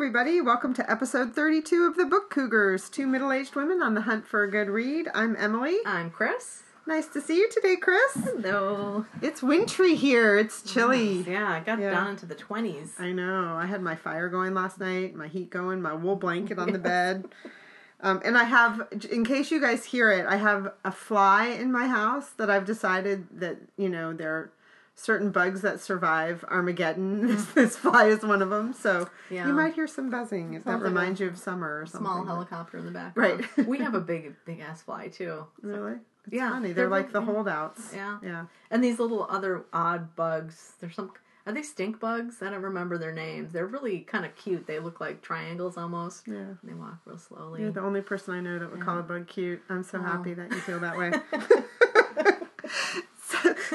everybody. Welcome to episode 32 of the Book Cougars, two middle aged women on the hunt for a good read. I'm Emily. I'm Chris. Nice to see you today, Chris. Hello. It's wintry here. It's chilly. Yeah, I got Yeah. down into the 20s. I know. I had my fire going last night, my heat going, my wool blanket on the bed. Um, and I have, in case you guys hear it, I have a fly in my house that I've decided that, you know, there are certain bugs that survive Armageddon. This, this fly is one of them. So Yeah. you might hear some buzzing if that Sounds like reminds you of summer or something. Small but- helicopter in the back. Right. we have a big, big ass fly too. Really? It's Yeah, funny. They're, they're like the holdouts. Yeah. Yeah. And these little other odd bugs. There's some. Are they stink bugs? I don't remember their names. They're really kind of cute. They look like triangles almost. Yeah. They walk real slowly. You're the only person I know that would call a bug cute. I'm so Oh. happy that you feel that way.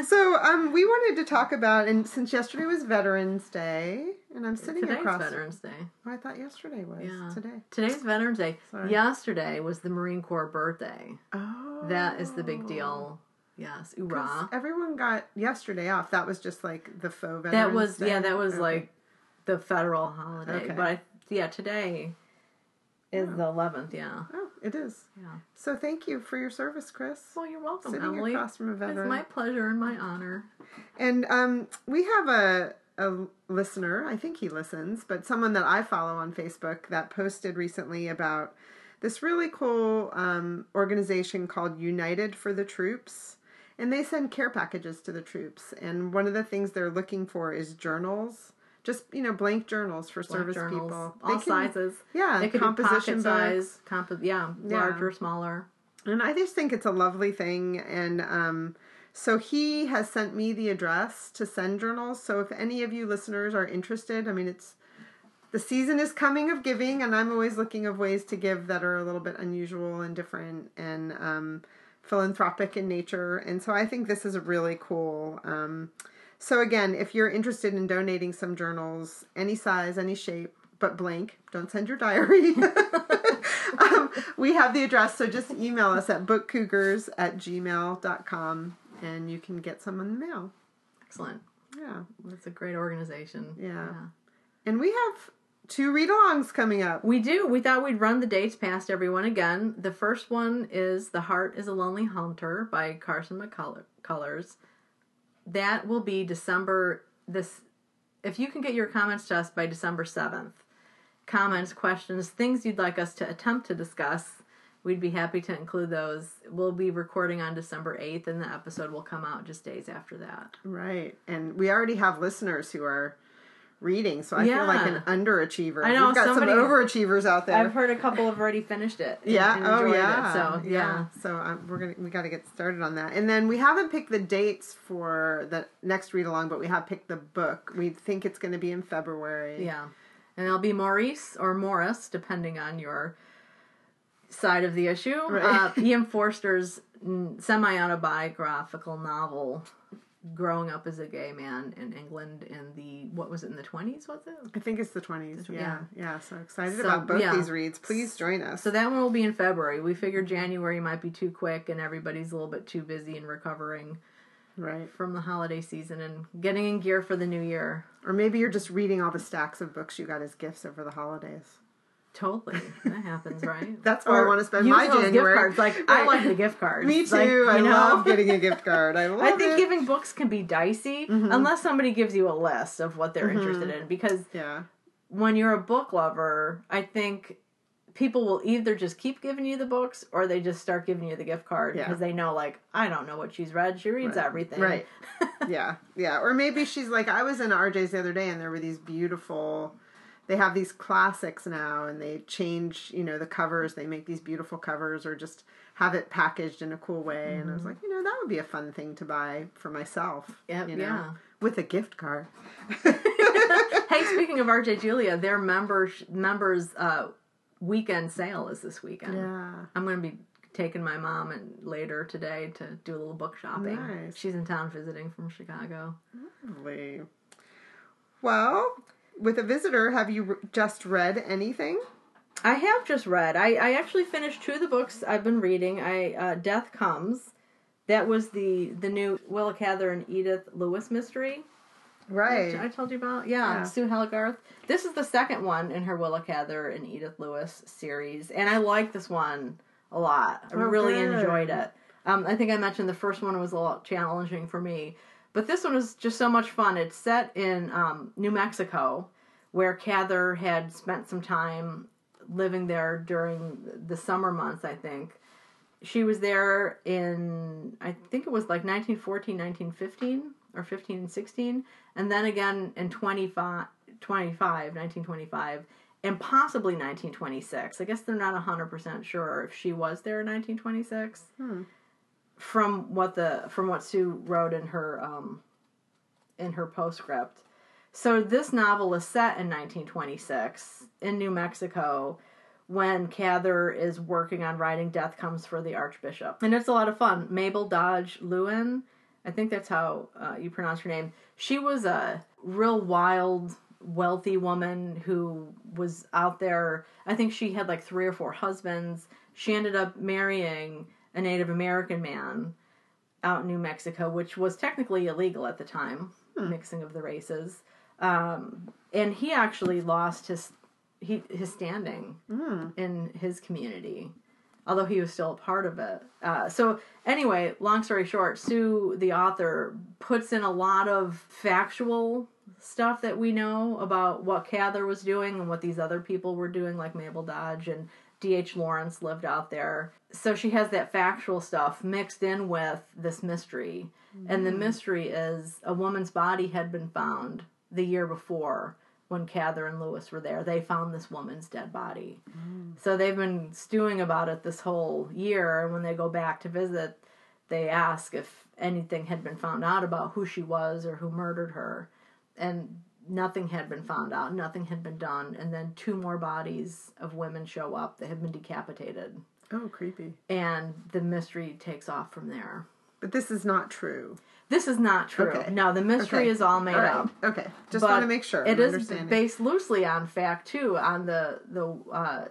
so, um, we wanted to talk about, and since yesterday was Veterans Day, and I'm sitting Today's across. Veterans Day. Oh, I thought yesterday was Yeah. today. Today's Veterans Day. Sorry. Yesterday was the Marine Corps birthday. Oh, That is the big deal. Yes, hoorah. Everyone got yesterday off. That was just like the faux Veterans That was Day? yeah, that was Okay. like the federal holiday. Okay. But I, yeah, today is the eleventh. Yeah, Oh, it is. yeah. So thank you for your service, Chris. Well, you're welcome, Sitting Emily. across from a It's my pleasure and my honor. And um, we have a a listener. I think he listens, but someone that I follow on Facebook that posted recently about this really cool um, organization called United for the Troops, and they send care packages to the troops. And one of the things they're looking for is journals. Just you know, blank journals for Black service journals, people. all can- sizes. Yeah, They could composition be size, comp- yeah, Yeah. larger, smaller. And I just think it's a lovely thing. And um, so he has sent me the address to send journals. So if any of you listeners are interested, I mean, it's the season is coming of giving, and I'm always looking of ways to give that are a little bit unusual and different and um, philanthropic in nature. And so I think this is a really cool. Um, so again, if you're interested in donating some journals, any size, any shape, but blank, don't send your diary. um, we have the address, so just email us at bookcougars at gmail.com and you can get some in the mail. Excellent. Yeah. That's a great organization. Yeah. And we have two read alongs coming up. We do. We thought we'd run the dates past everyone again. The first one is The Heart is a Lonely Hunter by Carson McCullers. That will be December this if you can get your comments to us by December 7th. Comments, questions, things you'd like us to attempt to discuss, we'd be happy to include those. We'll be recording on December 8th and the episode will come out just days after that. Right. And we already have listeners who are reading, so I feel like an underachiever. I know, We've got somebody- some overachievers out there. I've heard a couple have already finished it. Yeah. and oh, enjoyed it, yeah. so yeah. So um, we're gonna we got to get started on that, and then we haven't picked the dates for the next read along, but we have picked the book. We think it's going to be in February. Yeah. And it'll be Maurice or Morris, depending on your side of the issue. Right. Uh, E.M. Forster's semi autobiographical novel, growing up as a gay man in England in the, what was it, in the 20s, was it? I think it's the twenties. Yeah. yeah. yeah, So excited So, about both yeah. these reads. Please join us. So that one will be in February. We figured January might be too quick and everybody's a little bit too busy and recovering right. from the holiday season and getting in gear for the new year. Or maybe you're just reading all the stacks of books you got as gifts over the holidays. Totally. That happens, right? That's where I want to spend my January. gift cards. Like I like the gift cards. Me too. Like, I know? love getting a gift card. I love it. I think it. giving books can be dicey Mm-hmm. unless somebody gives you a list of what they're interested in. Because yeah. when you're a book lover, I think people will either just keep giving you the books or they just start giving you the gift card Yeah. because they know, like, I don't know what she's read. She reads Right. everything. Right. yeah, yeah. Or maybe she's like, I was in RJ's the other day, and there were these beautiful. They have these classics now, and they change, you know, the covers. They make these beautiful covers, or just have it packaged in a cool way. And I was like, you know, that would be a fun thing to buy for myself. Yep, you know, yeah. with a gift card. hey, speaking of RJ Julian, their members members uh, weekend sale is this weekend. Yeah. I'm going to be taking my mom and later today to do a little book shopping. Nice. She's in town visiting from Chicago. Lovely. Well, with a visitor, have you r- just read anything? I have just read. I, I actually finished two of the books I've been reading. I uh, Death Comes. That was the the new Willa Cather and Edith Lewis mystery. Right. which I told you about. Yeah, Yeah. Sue Hallgarth. This is the second one in her Willa Cather and Edith Lewis series, and I like this one a lot. I Oh, really good. enjoyed it. Um, I think I mentioned the first one was a lot challenging for me, but this one was just so much fun. It's set in um, New Mexico, where Cather had spent some time living there during the summer months. I think she was there in I think it was like 1914, 1915 or 15 and 16 and then again in 25 25 1925 and possibly 1926. I guess they're not 100% sure if she was there in 1926. Hmm. From what the from what Sue wrote in her um in her postscript. So this novel is set in 1926 in New Mexico when Cather is working on writing Death Comes for the Archbishop. And it's a lot of fun. Mabel Dodge Luhan, I think that's how uh, you pronounce her name. She was a real wild, wealthy woman who was out there. I think she had like three or four husbands. She ended up marrying a Native American man out in New Mexico, which was technically illegal at the time, mixing of the races. Um, and he actually lost his he his standing in his community, although he was still a part of it. Uh, so anyway, long story short, Sue, the author, puts in a lot of factual stuff that we know about what Cather was doing and what these other people were doing, like Mabel Dodge and D.H. Lawrence lived out there. So she has that factual stuff mixed in with this mystery. And the mm. mystery is a woman's body had been found the year before when Cather and Lewis were there. They found this woman's dead body. Mm. So they've been stewing about it this whole year. And when they go back to visit, they ask if anything had been found out about who she was or who murdered her. And nothing had been found out, nothing had been done. And then two more bodies of women show up that have been decapitated. Oh, creepy. And the mystery takes off from there. But this is not true. This is not true. Okay. No, the mystery Okay. is all made All right. up. Okay. Just But want to make sure. It is based loosely on fact too, on the the uh,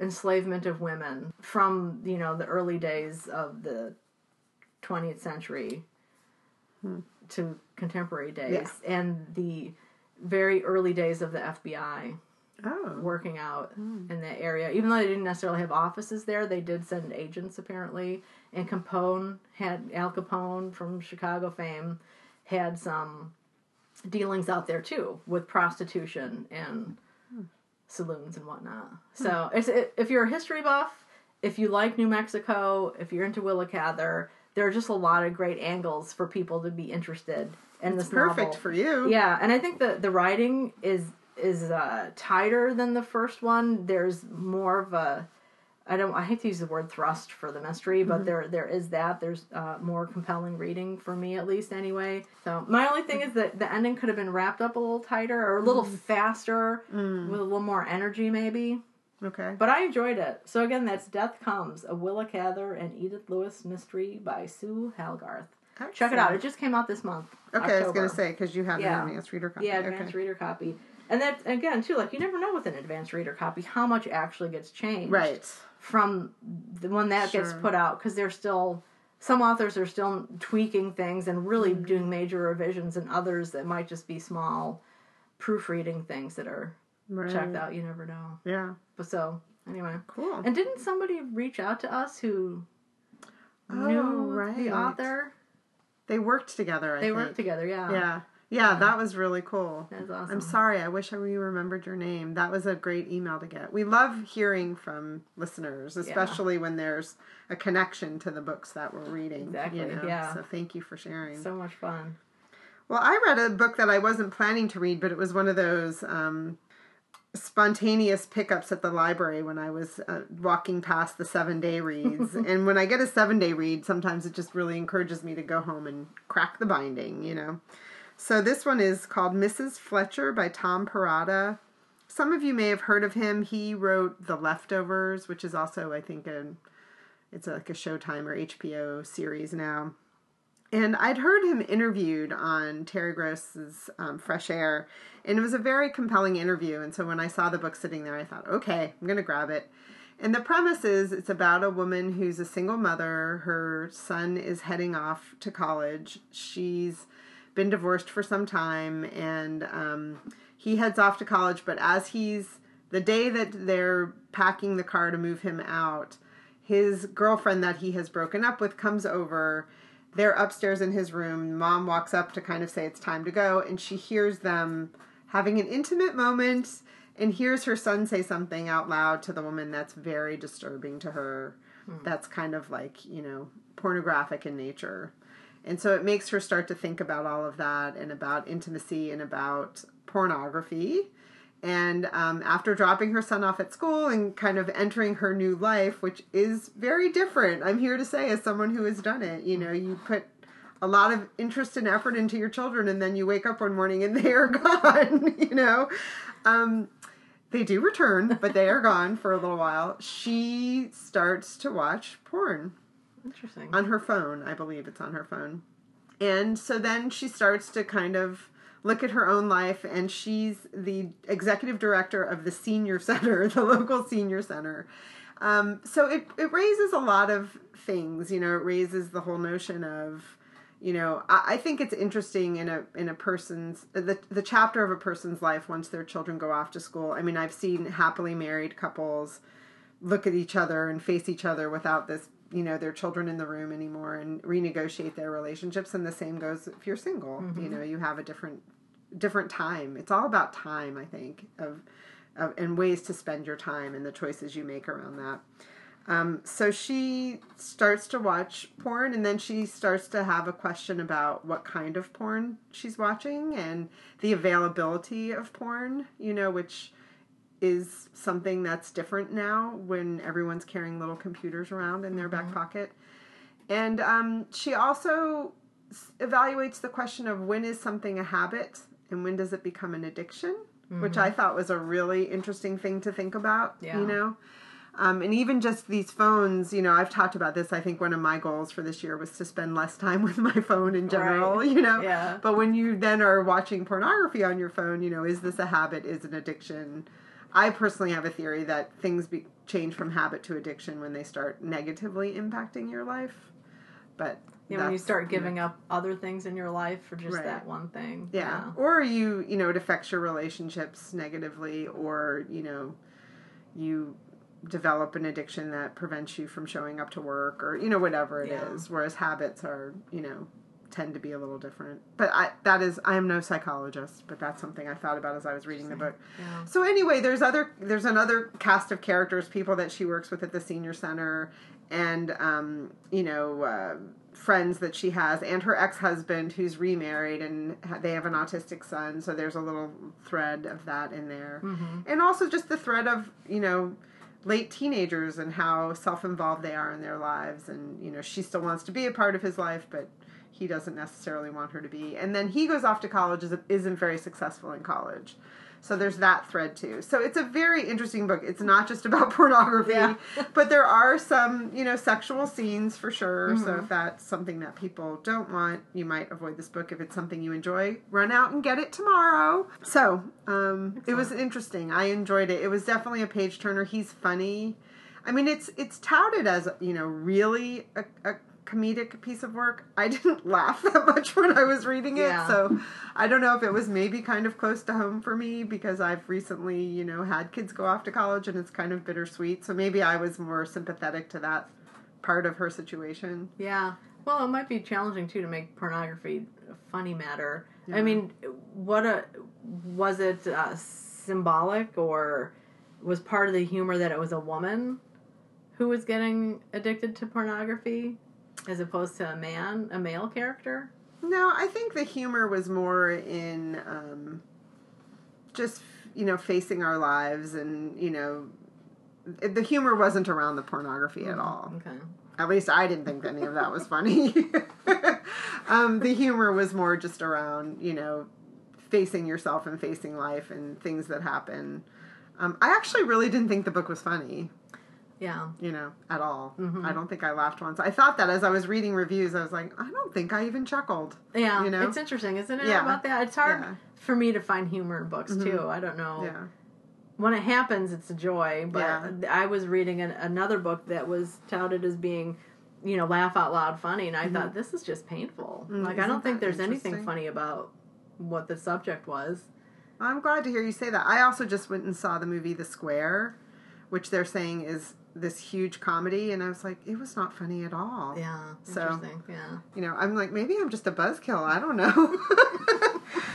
enslavement of women from you know the early days of the 20th century to contemporary days, and the very early days of the FBI oh. working out hmm. in that area. Even though they didn't necessarily have offices there, they did send agents apparently. And Capone had Al Capone from Chicago fame had some dealings out there too with prostitution and hmm. saloons and whatnot. Hmm. So it's, it, if you're a history buff, if you like New Mexico, if you're into Willa Cather, there are just a lot of great angles for people to be interested in this Perfect novel. for you. Yeah, and I think the the writing is is uh, tighter than the first one. There's more of a I don't I hate to use the word thrust for the mystery, but there there is that. There's uh, more compelling reading for me at least anyway. So my only thing is that the ending could have been wrapped up a little tighter or a little faster with a little more energy maybe. Okay. But I enjoyed it. So again, that's Death Comes, a Willa Cather and Edith Lewis mystery by Sue Hallgarth. Check it out. It just came out this month. Okay, I was going to say because you had Yeah. an advanced reader copy. Yeah, okay. advanced reader copy. And that again too, like you never know with an advanced reader copy how much actually gets changed Right. from the when that gets put out because they're still some authors are still tweaking things and really Mm-hmm. doing major revisions, and others that might just be small proofreading things that are Right. checked out. You never know. Yeah. But so anyway, Cool. and didn't somebody reach out to us who Oh, knew right. the author? They worked together. I They think. worked together. Yeah. Yeah. Yeah, that was really cool. That's awesome. I'm sorry. I wish I we remembered your name. That was a great email to get. We love hearing from listeners, especially when there's a connection to the books that we're reading. Exactly, You know? yeah. So thank you for sharing. So much fun. Well, I read a book that I wasn't planning to read, but it was one of those um, spontaneous pickups at the library when I was uh, walking past the seven day reads. and when I get a seven day read, sometimes it just really encourages me to go home and crack the binding, you know. So this one is called Mrs. Fletcher by Tom Perrotta. Some of you may have heard of him. He wrote The Leftovers, which is also, I think, a it's like a Showtime or HBO series now. And I'd heard him interviewed on Terry Gross's um, Fresh Air, and it was a very compelling interview. And so when I saw the book sitting there, I thought, okay, I'm going to grab it. And the premise is it's about a woman who's a single mother. Her son is heading off to college. She's been divorced for some time, and um, he heads off to college. But as he's the day that they're packing the car to move him out, his girlfriend that he has broken up with comes over. They're upstairs in his room. Mom walks up to kind of say it's time to go, and she hears them having an intimate moment and hears her son say something out loud to the woman that's very disturbing to her. Hmm. That's kind of like, you know, pornographic in nature. And so it makes her start to think about all of that and about intimacy and about pornography. And um, after dropping her son off at school and kind of entering her new life, which is very different, I'm here to say, as someone who has done it, you know, you put a lot of interest and effort into your children, and then you wake up one morning and they are gone, you know. Um, they do return, but they are gone for a little while. She starts to watch porn Interesting. on her phone. I believe it's on her phone. And so then she starts to kind of look at her own life, and she's the executive director of the senior center, the local senior center. Um, so it, it raises a lot of things, you know, it raises the whole notion of, you know, I, I think it's interesting in a in a person's the the chapter of a person's life once their children go off to school. I mean, I've seen happily married couples look at each other and face each other without this you know their children in the room anymore and renegotiate their relationships. And the same goes if you're single you know you have a different different time. It's all about time i think of, of and ways to spend your time and the choices you make around that. Um, so she starts to watch porn and then she starts to have a question about what kind of porn she's watching and the availability of porn you know which is something that's different now when everyone's carrying little computers around in their back pocket. And um, she also s- evaluates the question of when is something a habit and when does it become an addiction, which I thought was a really interesting thing to think about, Yeah. you know? Um, and even just these phones, you know, I've talked about this. I think one of my goals for this year was to spend less time with my phone in general, Right. you know? Yeah. But when you then are watching pornography on your phone, you know, is this a habit? Is an addiction? I personally have a theory that things be, change from habit to addiction when they start negatively impacting your life. But Yeah, when you start giving up other things in your life for just Right. that one thing. yeah. or you you know it affects your relationships negatively, or you know you develop an addiction that prevents you from showing up to work, or you know whatever it is. Yeah. Whereas habits are you know tend to be a little different. But I that is I am no psychologist, but that's something I thought about as I was reading the book. Yeah. So anyway, there's other there's another cast of characters, people that she works with at the senior center, and um, you know uh, friends that she has, and her ex husband who's remarried, and they have an autistic son. So there's a little thread of that in there, and also just the thread of you know late teenagers and how self involved they are in their lives, and you know she still wants to be a part of his life, but he doesn't necessarily want her to be. And then he goes off to college, is- isn't very successful in college. So there's that thread too. So it's a very interesting book. It's not just about pornography, Yeah. but there are some, you know, sexual scenes for sure. So if that's something that people don't want, you might avoid this book. If it's something you enjoy, run out and get it tomorrow. So um, it was interesting. I enjoyed it. It was definitely a page turner. He's funny. I mean, it's it's touted as you know really a, a comedic piece of work. I didn't laugh that much when I was reading it, Yeah. so I don't know if it was maybe kind of close to home for me because I've recently you know had kids go off to college and it's kind of bittersweet. So maybe I was more sympathetic to that part of her situation. Yeah. Well, it might be challenging too to make pornography a funny matter. Yeah. I mean, what a was it uh, symbolic or was part of the humor that it was a woman who was getting addicted to pornography as opposed to a man, a male character? No, I think the humor was more in um, just you know facing our lives and you know the humor wasn't around the pornography at all. Okay. At least I didn't think any of that was funny. um, the humor was more just around, you know, facing yourself and facing life and things that happen. Um, I actually really didn't think the book was funny, Yeah. you know, at all. Mhm. I don't think I laughed once. I thought that as I was reading reviews, I was like, I don't think I even chuckled. Yeah. You know? It's interesting, isn't it? Yeah. About that. It's hard Yeah. for me to find humor in books Mhm. too. I don't know. Yeah. when it happens, it's a joy. But Yeah. I was reading an, another book that was touted as being you know, laugh out loud funny. And I thought, this is just painful. Mm, like, I isn't don't think there's anything funny about what the subject was. I'm glad to hear you say that. I also just went and saw the movie The Square, which they're saying is this huge comedy, and I was like, it was not funny at all. Yeah, So- interesting. Yeah. You know, I'm like, maybe I'm just a buzzkill. I don't know.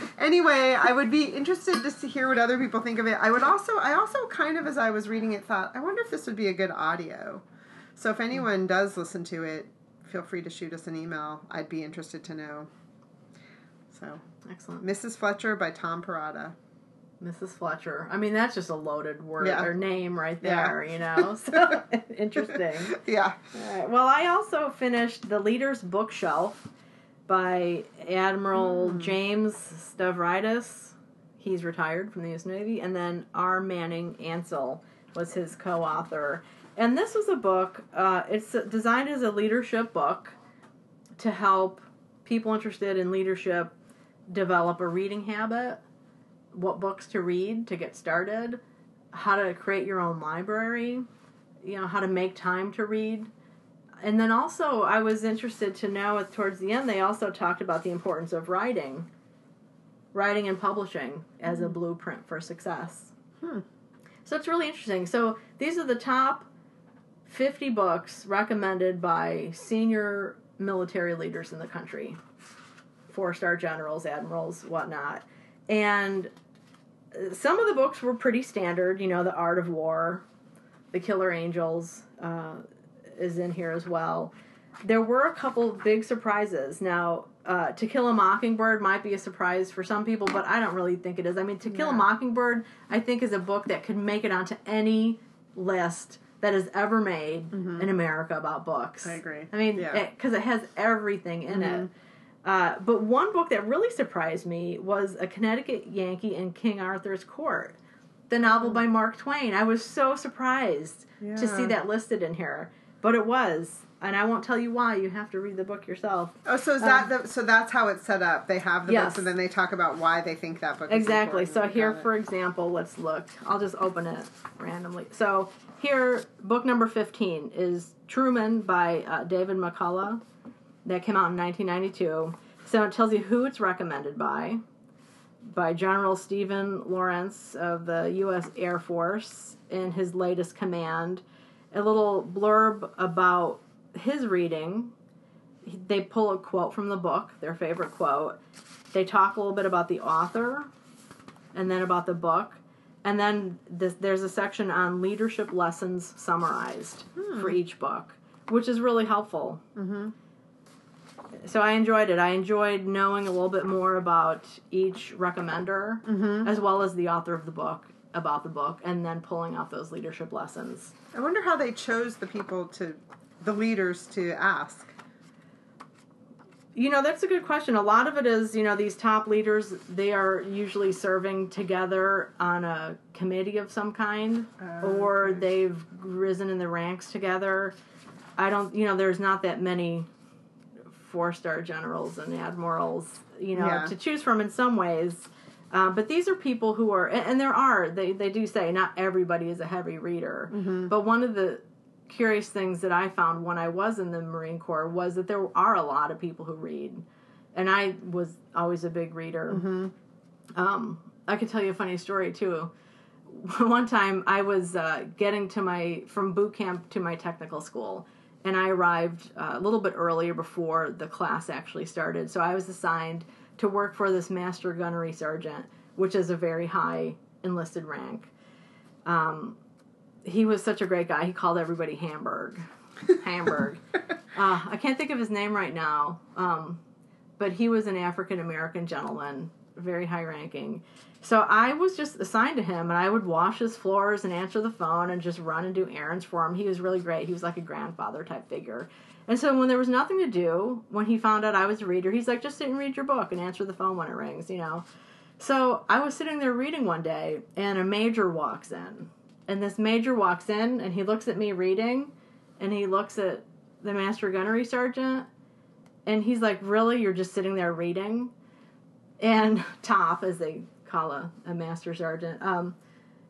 anyway, I would be interested just to hear what other people think of it. I would also, I also kind of, as I was reading it, thought, I wonder if this would be a good audio. So if anyone does listen to it, feel free to shoot us an email. I'd be interested to know. So, Excellent. Mrs. Fletcher by Tom Perrotta. Mrs. Fletcher. I mean, that's just a loaded word Yeah. or name right Yeah. there, you know? So interesting. Yeah. Right. Well, I also finished The Leader's Bookshelf by Admiral James Stavridis. He's retired from the U.S. Navy. And then R. Manning Ancell was his co author. And this was a book, uh, it's designed as a leadership book to help people interested in leadership develop a reading habit, what books to read to get started, how to create your own library, you know, how to make time to read. And then also, I was interested to know towards the end, they also talked about the importance of writing, writing and publishing as a blueprint for success. Hmm. So it's really interesting. So these are the top 50 books recommended by senior military leaders in the country four star generals, admirals, whatnot. And some of the books were pretty standard, you know, The Art of War, The Killer Angels uh, is in here as well. There were a couple big surprises. Now, uh, To Kill a Mockingbird might be a surprise for some people, but I don't really think it is. I mean, To Kill a Mockingbird, I think, is a book that could make it onto any list that is ever made in America about books. I agree. I mean, Yeah. because it has everything in it. Uh, but one book that really surprised me was A Connecticut Yankee in King Arthur's Court, the novel by Mark Twain. I was so surprised to see that listed in here, but it was, and I won't tell you why. You have to read the book yourself. Oh, so is that the, so that's how it's set up? They have the Yes. books, and then they talk about why they think that book. Is Exactly. So here, for example, let's look. I'll just open it randomly. So here, book number fifteen is Truman by uh, David McCullough. That came out in 1992. So it tells you who it's recommended by. By General Stephen Lorenz of the U.S. Air Force in his latest command. A little blurb about his reading. They pull a quote from the book, their favorite quote. They talk a little bit about the author and then about the book. And then this, there's a section on leadership lessons summarized for each book, which is really helpful. Mhm. So I enjoyed it. I enjoyed knowing a little bit more about each recommender, Mhm. as well as the author of the book, about the book, and then pulling out those leadership lessons. I wonder how they chose the people to, the leaders to ask. You know, that's a good question. A lot of it is, you know, these top leaders, they are usually serving together on a committee of some kind, Oh, or okay. they've risen in the ranks together. I don't, you know, there's not that many four star generals and admirals, you know, Yeah. to choose from in some ways. Uh, but these are people who are, and, and there are, they, they do say not everybody is a heavy reader. Mm-hmm. But one of the curious things that I found when I was in the Marine Corps was that there are a lot of people who read. And I was always a big reader. Mm-hmm. Um, I could tell you a funny story too. One time I was uh, getting to my from boot camp to my technical school, and I arrived uh, a little bit earlier before the class actually started. So I was assigned to work for this master gunnery sergeant, which is a very high enlisted rank. Um, he was such a great guy. He called everybody Hamburg, Hamburg. Uh, I can't think of his name right now, um, but he was an African American gentleman, very high ranking. So I was just assigned to him, and I would wash his floors and answer the phone and just run and do errands for him. He was really great. He was like a grandfather type figure. And so when there was nothing to do, when he found out I was a reader, he's like, just sit and read your book and answer the phone when it rings, you know. So I was sitting there reading one day, and a major walks in. And this major walks in, and he looks at me reading, and he looks at the master gunnery sergeant, and he's like, Really? You're just sitting there reading? And Top, as they call a, a master sergeant, um,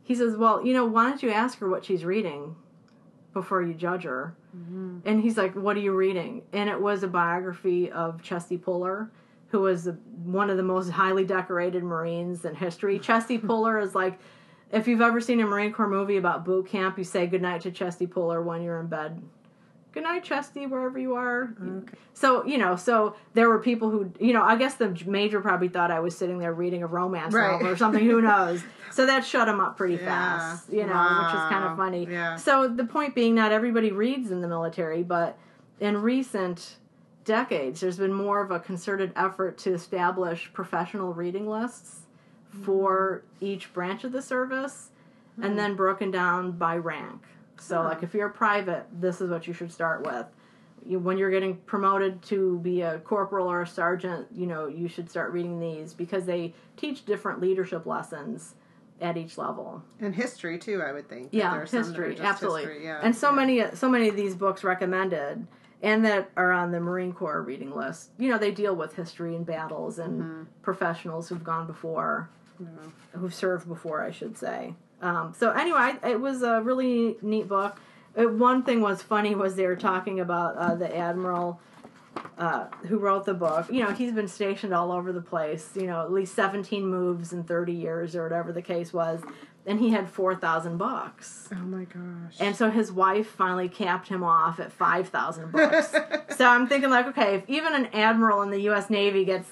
he says, Well, you know, why don't you ask her what she's reading? before you judge her. And he's like, "What are you reading?" And it was a biography of Chesty Puller, who was the, one of the most highly decorated Marines in history. Chesty Puller is like, if you've ever seen a Marine Corps movie about boot camp, you say goodnight to Chesty Puller when you're in bed. Good night, Chesty, wherever you are. So you know, so there were people who, you know, I guess the major probably thought I was sitting there reading a romance Right. novel or something. Who knows? So that shut him up pretty Yeah. fast, you know, which is kind of funny. Yeah. So the point being, not everybody reads in the military, but in recent decades, there's been more of a concerted effort to establish professional reading lists for mm-hmm. each branch of the service, and mm. then broken down by rank. So, like, if you're a private, this is what you should start with. You, when you're getting promoted to be a corporal or a sergeant, you know, you should start reading these because they teach different leadership lessons at each level. And history too, I would think. Yeah, there are some that are history, absolutely. history, Yeah. and so yeah. many, so many of these books recommended and that are on the Marine Corps reading list. You know, they deal with history and battles and Mm-hmm. professionals who've gone before, who've served before, I should say. Um, so anyway, it was a really neat book. Uh, one thing was funny was they were talking about uh, the admiral uh, who wrote the book. You know, he's been stationed all over the place. You know, at least seventeen moves in thirty years or whatever the case was, and he had four thousand books. Oh my gosh. And so his wife finally capped him off at 5,000 books. so I'm thinking, like, okay, if even an admiral in the U.S. Navy gets,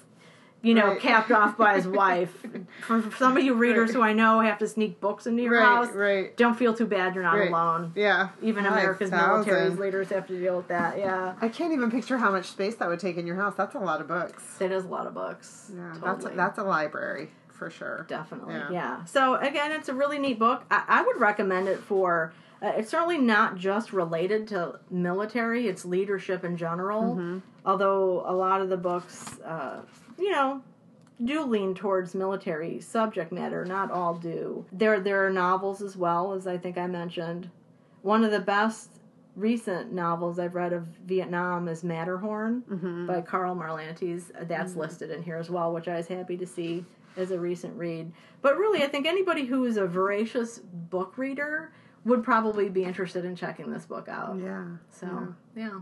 you know, Right. capped off by his wife, for, some of you readers Right. who I know have to sneak books into your right, house, right. don't feel too bad. You're not alone. Yeah. Even America's military 5,000. leaders have to deal with that. Yeah. I can't even picture how much space that would take in your house. That's a lot of books. It is a lot of books. Yeah, Totally. that's a, that's a library for sure. Definitely, Yeah. yeah. So again, it's a really neat book. I, I would recommend it for. Uh, it's certainly not just related to military; it's leadership in general. Mm-hmm. Although a lot of the books, uh, you know, do lean towards military subject matter. Not all do. There, there are novels as well, as I think I mentioned. One of the best recent novels I've read of Vietnam is Matterhorn Mm-hmm. by Karl Marlantes. That's listed in here as well, which I was happy to see as a recent read. But really, I think anybody who is a voracious book reader would probably be interested in checking this book out. Yeah. So, yeah.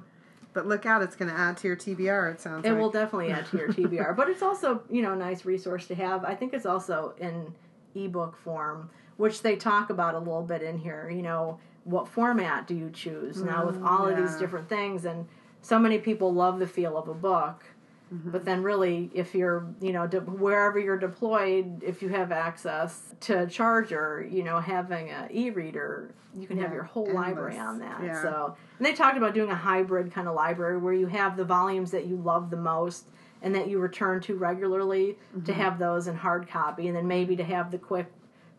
But look out, it's going to add to your TBR, it sounds It like. will definitely add to your TBR, but it's also, you know, a nice resource to have. I think it's also in ebook form, which they talk about a little bit in here. You know, what format do you choose now with all of these mm, different things? And so many people love the feel of a book. But then, really, if you're, you know, de- wherever you're deployed, if you have access to a charger, you know, having an e-reader, you can have your whole endless. library on that. Yeah. So, and they talked about doing a hybrid kind of library where you have the volumes that you love the most and that you return to regularly to Mm-hmm. have those in hard copy, and then maybe to have the quick,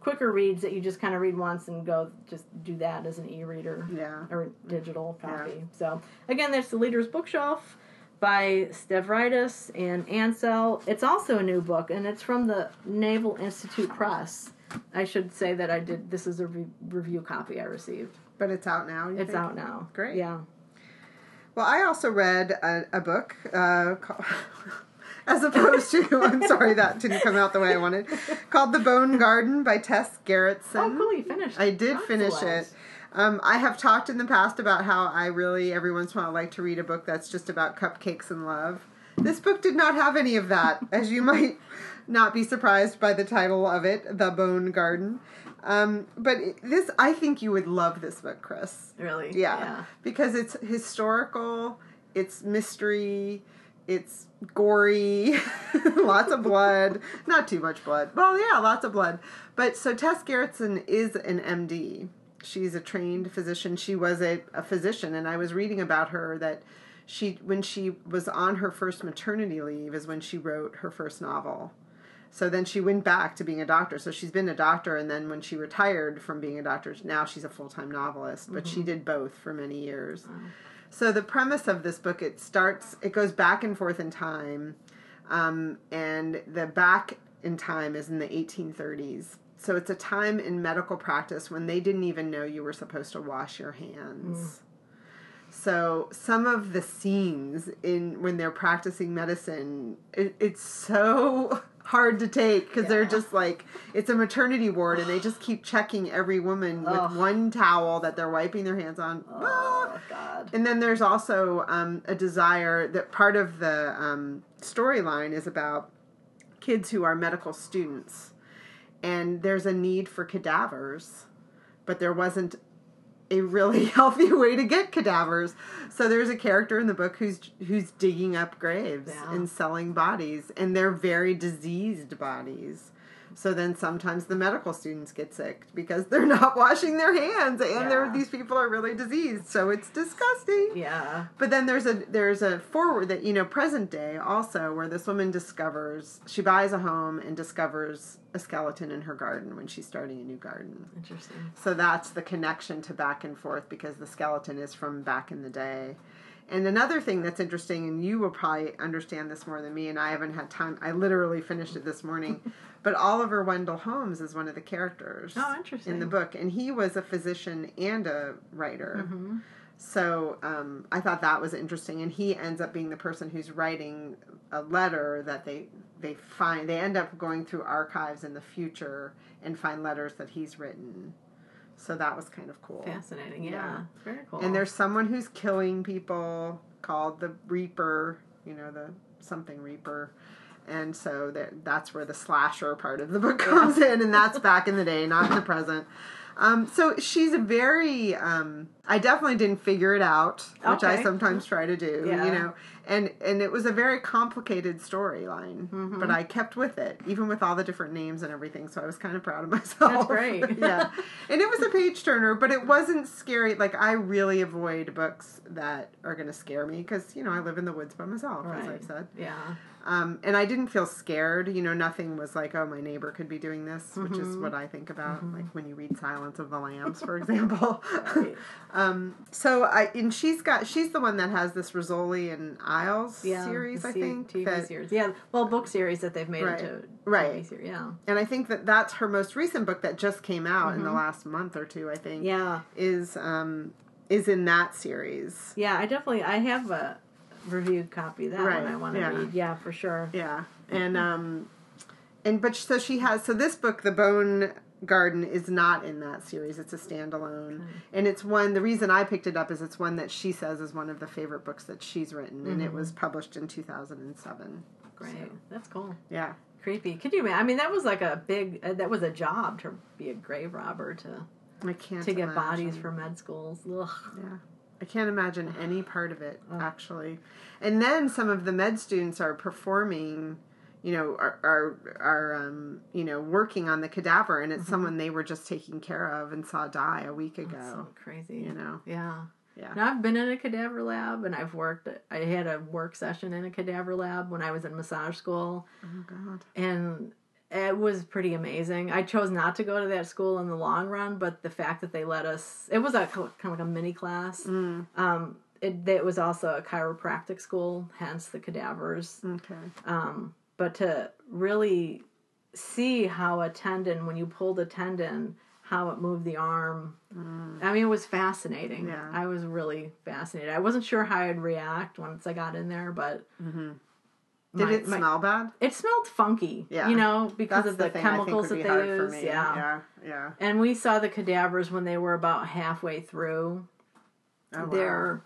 quicker reads that you just kind of read once and go just do that as an e-reader Yeah. or digital copy. So again, there's the Leader's Bookshelf by Stavridis and Ancell. It's also a new book, and it's from the Naval Institute Press. I should say that I did. This is a re- review copy I received. But it's out now. you It's think? out now. Great. Yeah. Well, I also read a, a book, uh, ca- as opposed to, I'm sorry that didn't come out the way I wanted, called The Bone Garden by Tess Gerritsen. Oh, cool! You finished. I did finish it. Um, I have talked in the past about how I really, every once in a while, like to read a book that's just about cupcakes and love. This book did not have any of that, as you might not be surprised by the title of it, The Bone Garden. Um, but this, I think you would love this book, Chris. Really? Yeah, because it's historical, it's mystery, it's gory, lots of blood. Not too much blood. Well, yeah, lots of blood. But so Tess Gerritsen is an MD. She's a trained physician. She was a, a physician, and I was reading about her that she, when she was on her first maternity leave, is when she wrote her first novel. So then she went back to being a doctor. So she's been a doctor, and then when she retired from being a doctor, now she's a full time novelist. But she did both for many years. So the premise of this book it starts, it goes back and forth in time, um, and the back in time is in the 1830s. So it's a time in medical practice when they didn't even know you were supposed to wash your hands. So some of the scenes in when they're practicing medicine, it, it's so hard to take because they're just like it's a maternity ward and they just keep checking every woman with one towel that they're wiping their hands on. Ah. Oh God. And then there's also um, a desire that part of the um, storyline is about kids who are medical students, and there's a need for cadavers, but there wasn't a really healthy way to get cadavers. So there's a character in the book who's who's digging up graves Yeah. and selling bodies, and they're very diseased bodies. So then sometimes the medical students get sick because they're not washing their hands, and they're Yeah. these people are really diseased. So it's disgusting. Yeah. But then there's a there's a forward that you know present day also where this woman discovers she buys a home and discovers a skeleton in her garden when she's starting a new garden. Interesting. So that's the connection to back and forth because the skeleton is from back in the day. And another thing that's interesting, and you will probably understand this more than me, and I haven't had time. I literally finished it this morning. but Oliver Wendell Holmes is one of the characters Oh, interesting. in the book, and he was a physician and a writer. Mm-hmm. So um, I thought that was interesting, and he ends up being the person who's writing a letter that they they find. They end up going through archives in the future and find letters that he's written. So that was kind of cool. Fascinating. Yeah. Yeah. Very cool. And there's someone who's killing people called the Reaper. You know the something Reaper. And so that that's where the slasher part of the book comes in, and that's back in the day, not in the present. Um, so she's a very. Um, I definitely didn't figure it out, which I sometimes try to do. Yeah. You know, and and it was a very complicated storyline, Mm-hmm. but I kept with it, even with all the different names and everything. So I was kind of proud of myself. That's great. yeah, and it was a page turner, but it wasn't scary. Like I really avoid books that are going to scare me because you know I live in the woods by myself, as I've said. yeah. Um, and I didn't feel scared. You know, nothing was like, oh, my neighbor could be doing this, which Mm-hmm. is what I think about, like when you read Silence of the Lambs, for example. Right. um, so I and she's got she's the one that has this Rizzoli and Isles Yeah. series, the I think. TV that- series. Yeah. Well, book series that they've made Right. into Right. TV series. Yeah. And I think that that's her most recent book that just came out in the last month or two. I think. Mm-hmm. Yeah. Is um is in that series. Yeah. I definitely I have a reviewed copy of that Right, one. I want to yeah. read. Yeah, for sure. Yeah, and um, and but so she has so this book, The Bone Garden, is not in that series. It's a standalone, and it's one. The reason I picked it up is it's one that she says is one of the favorite books that she's written, and it was published in two thousand and seven. Great. So, That's cool. yeah, Creepy. Could you imagine? I mean, that was like a big. Uh, that was a job to be a grave robber to I can't to get imagine. bodies for med schools. Ugh. Yeah. I can't imagine any part of it actually. And then some of the med students are performing, you know, are are, are um, you know, working on the cadaver and it's someone they were just taking care of and saw die a week ago. So crazy. You know. Yeah. Yeah. Now I've been in a cadaver lab and I've worked. I had a work session in a cadaver lab when I was in massage school, Oh god. and it was pretty amazing. I chose not to go to that school in the long run, but the fact that they let us, it was a kind of like a mini class. Mm. Um, it, it was also a chiropractic school, hence the cadavers. Okay. Um, but to really see how a tendon, when you pull a tendon, how it moved the arm. I mean, it was fascinating. Mm. Yeah. I was really fascinated. I wasn't sure how I'd react once I got in there, but Did my- it my- smell bad? It smelled funky. Yeah. You know, because That's of the, think chemicals that they use. Yeah. Yeah. Yeah. And we saw the cadavers when they were about halfway through Oh, wow. their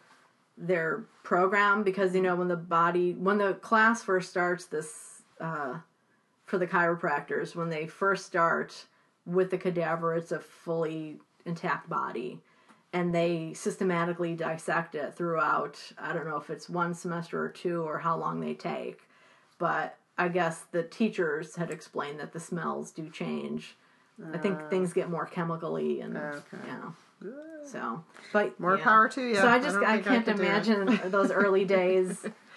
their program because you know when the body when the class first starts this uh, for the chiropractors when they first start with the cadaver it's a fully intact body and they systematically dissect it throughout i don't know if it's one semester or two or how long they take but i guess the teachers had explained that the smells do change i think things get more chemically and Okay. you know so but More yeah. power to you. so I just don't I, can't it. imagine those early days.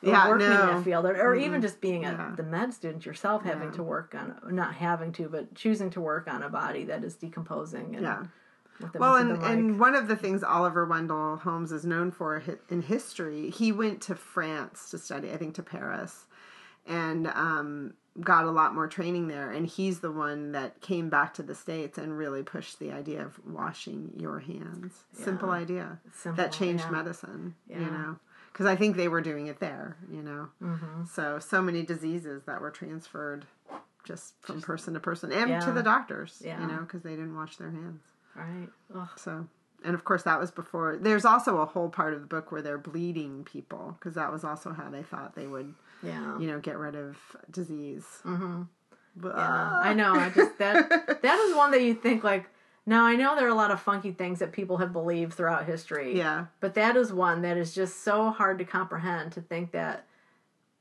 Yeah, working in no. that field, or, or even just being a, Yeah. the med student yourself, having Yeah. to work on not having to, but choosing to work on a body that is decomposing. And Yeah. Well, and, been and one of the things Oliver Wendell Holmes is known for in history, he went to France to study, I think to Paris, and um, got a lot more training there. And he's the one that came back to the States and really pushed the idea of washing your hands. Simple idea Simple, that changed yeah. medicine, you know. Because I think they were doing it there. You know, mm-hmm. so so many diseases that were transferred just from just, person to person and yeah. to the doctors. Yeah. you know, because they didn't wash their hands. Right. Ugh. So and of course that was before there's also a whole part of the book where they're bleeding people because that was also how they thought they would yeah you know get rid of disease mm-hmm. Yeah, I know. I just that that is one that you think like. Now I know there are a lot of funky things that people have believed throughout history. Yeah, but that is one that is just so hard to comprehend to think that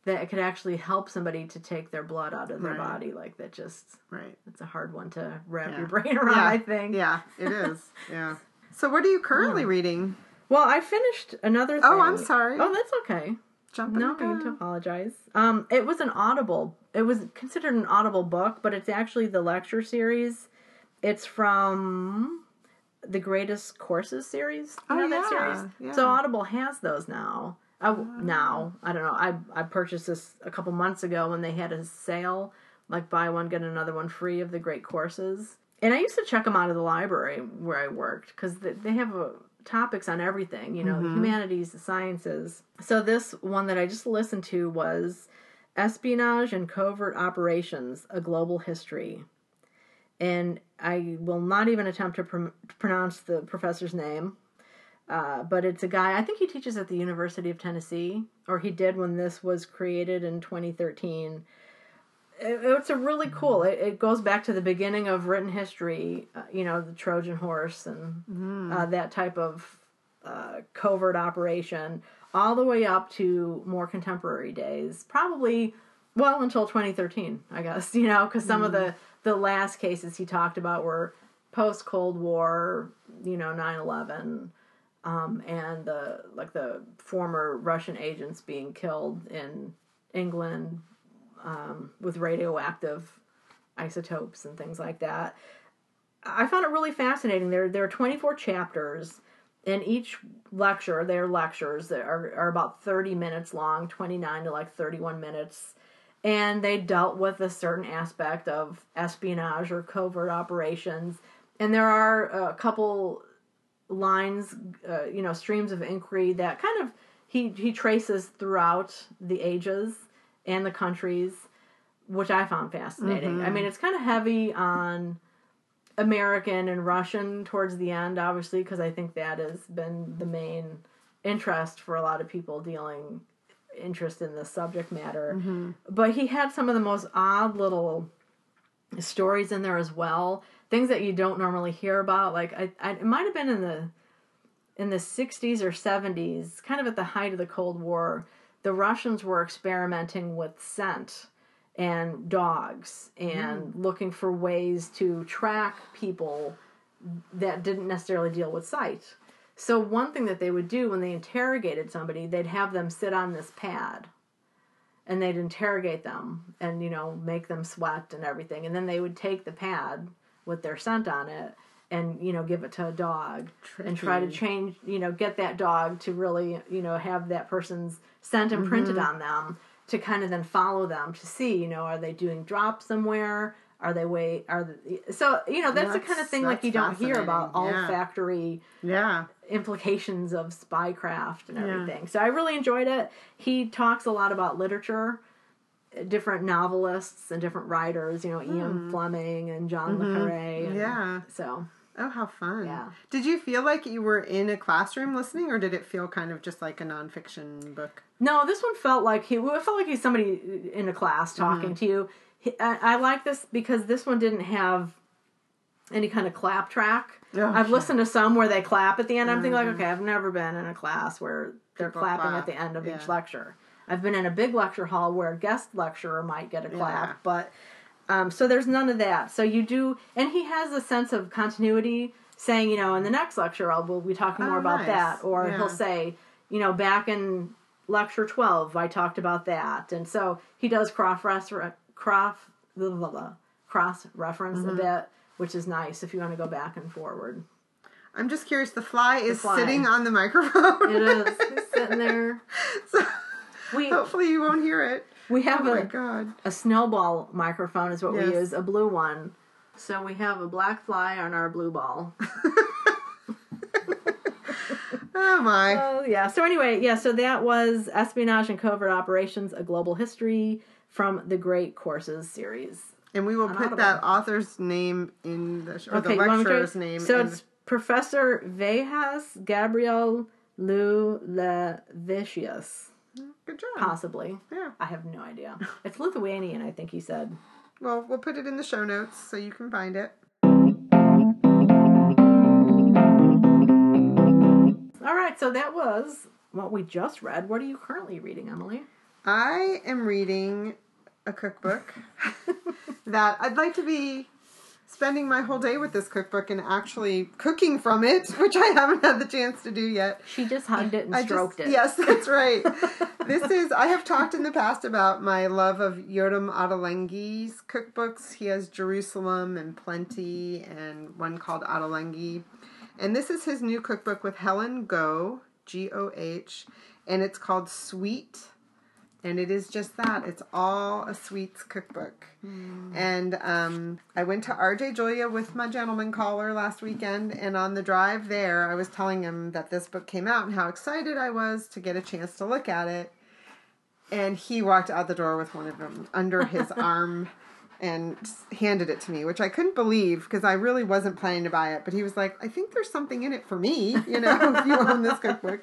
that it could actually help somebody to take their blood out of their right. body. Like that, just right. It's a hard one to wrap yeah. your brain around. Yeah. I think. Yeah, it is. yeah. So what are you currently oh. reading? Well, I finished another. Thing. Oh, I'm sorry. Oh, that's okay. Jumping no need to apologize. Um, it was an audible. It was considered an audible book, but it's actually the lecture series. It's from the Greatest Courses series. You oh, know that series? Yeah. So Audible has those now. Oh, now I don't know. I I purchased this a couple months ago when they had a sale, like buy one get another one free of the Great Courses. And I used to check them out of the library where I worked because they have a topics on everything, you know, mm-hmm. the humanities, the sciences. So this one that I just listened to was Espionage and Covert Operations: A Global History. And I will not even attempt to, pr- to pronounce the professor's name. Uh, but it's a guy, I think he teaches at the University of Tennessee, or he did when this was created in 2013 it's a really cool. It, it, goes back to the beginning of written history. Uh, you know, the Trojan horse and mm. uh, that type of uh, covert operation, all the way up to more contemporary days. Probably well until 2013, I guess. You know, because some mm. of the the last cases he talked about were post Cold War. You know, 9/11. Um, and the like the former Russian agents being killed in England um, with radioactive isotopes and things like that. I found it really fascinating. There, there are 24 chapters, and each lecture, their lectures that are, are about 30 minutes long, 29 to like 31 minutes. And they dealt with a certain aspect of espionage or covert operations. And there are a couple lines, uh, you know, streams of inquiry that kind of he, he traces throughout the ages and the countries, which I found fascinating. Mm-hmm. I mean, it's kind of heavy on American and Russian towards the end, obviously, because I think that has been the main interest for a lot of people dealing interest in the subject matter. Mm-hmm. But he had some of the most odd little stories in there as well, things that you don't normally hear about. Like I, I it might have been in the in the 60s or 70s, kind of at the height of the Cold War the Russians were experimenting with scent and dogs and mm. looking for ways to track people that didn't necessarily deal with sight. So one thing that they would do when they interrogated somebody, they'd have them sit on this pad and they'd interrogate them and you know make them sweat and everything. And then they would take the pad with their scent on it and you know give it to a dog Tricky. and try to change you know get that dog to really you know have that person's scent imprinted mm-hmm. on them to kind of then follow them to see you know are they doing drops somewhere? Are they way are the, so you know that's, that's, the kind of thing like you don't hear about olfactory yeah implications of spycraft and everything yeah. so i really enjoyed it he talks a lot about literature different novelists and different writers you know mm. ian fleming and john mm-hmm. le carre yeah so Oh, how fun! Yeah. Did you feel like you were in a classroom listening, or did it feel kind of just like a nonfiction book? No, this one felt like he. It felt like he's somebody in a class talking mm-hmm. to you. I, I, like this because this one didn't have any kind of clap track. Oh, I've listened to some where they clap at the end. I'm thinking like, mm-hmm. okay, I've never been in a class where they're People clapping clap. at the end of yeah. each lecture. I've been in a big lecture hall where a guest lecturer might get a clap, yeah. but um, so there's none of that. So you do, and he has a sense of continuity, saying, you know, in the next lecture, I'll we'll be talking more oh, about nice. that, or yeah. he'll say, you know, back in lecture 12, I talked about that, and so he does cross cross cross reference mm-hmm. a bit, which is nice if you want to go back and forward. I'm just curious. The fly is the fly. sitting on the microphone. it is. He's sitting there. So we hopefully you won't hear it. We have oh a God. a snowball microphone is what yes. we use, a blue one. So we have a black fly on our blue ball. Oh my. Oh yeah. So anyway, yeah. So that was espionage and covert operations: a global history from the Great Courses series. And we will put that author's name in the sh- or the me to- lecturer's name. So it's Professor Vejas Gabriel Liulevicius, good job. possibly. Yeah. I have no idea. It's Lithuanian, I think he said. Well, we'll put it in the show notes so you can find it. All right, so that was what we just read. What are you currently reading, Emily? I am reading a cookbook that I'd like to be spending my whole day with this cookbook and actually cooking from it, which I haven't had the chance to do yet. She just hugged it and I stroked just, it. Yes, that's right. this is I have talked in the past about my love of Yotam Ottolenghi's cookbooks. He has Jerusalem and Plenty and one called Ottolenghi. And this is his new cookbook with Helen Goh, G O H, and it's called Sweet. And it is just that. It's all a sweets cookbook. And um, I went to RJ Julian with my gentleman caller last weekend, and on the drive there, I was telling him that this book came out and how excited I was to get a chance to look at it. And he walked out the door with one of them under his arm and handed it to me, which I couldn't believe because I really wasn't planning to buy it. But he was like, "I think there's something in it for me, you know, if you own this cookbook."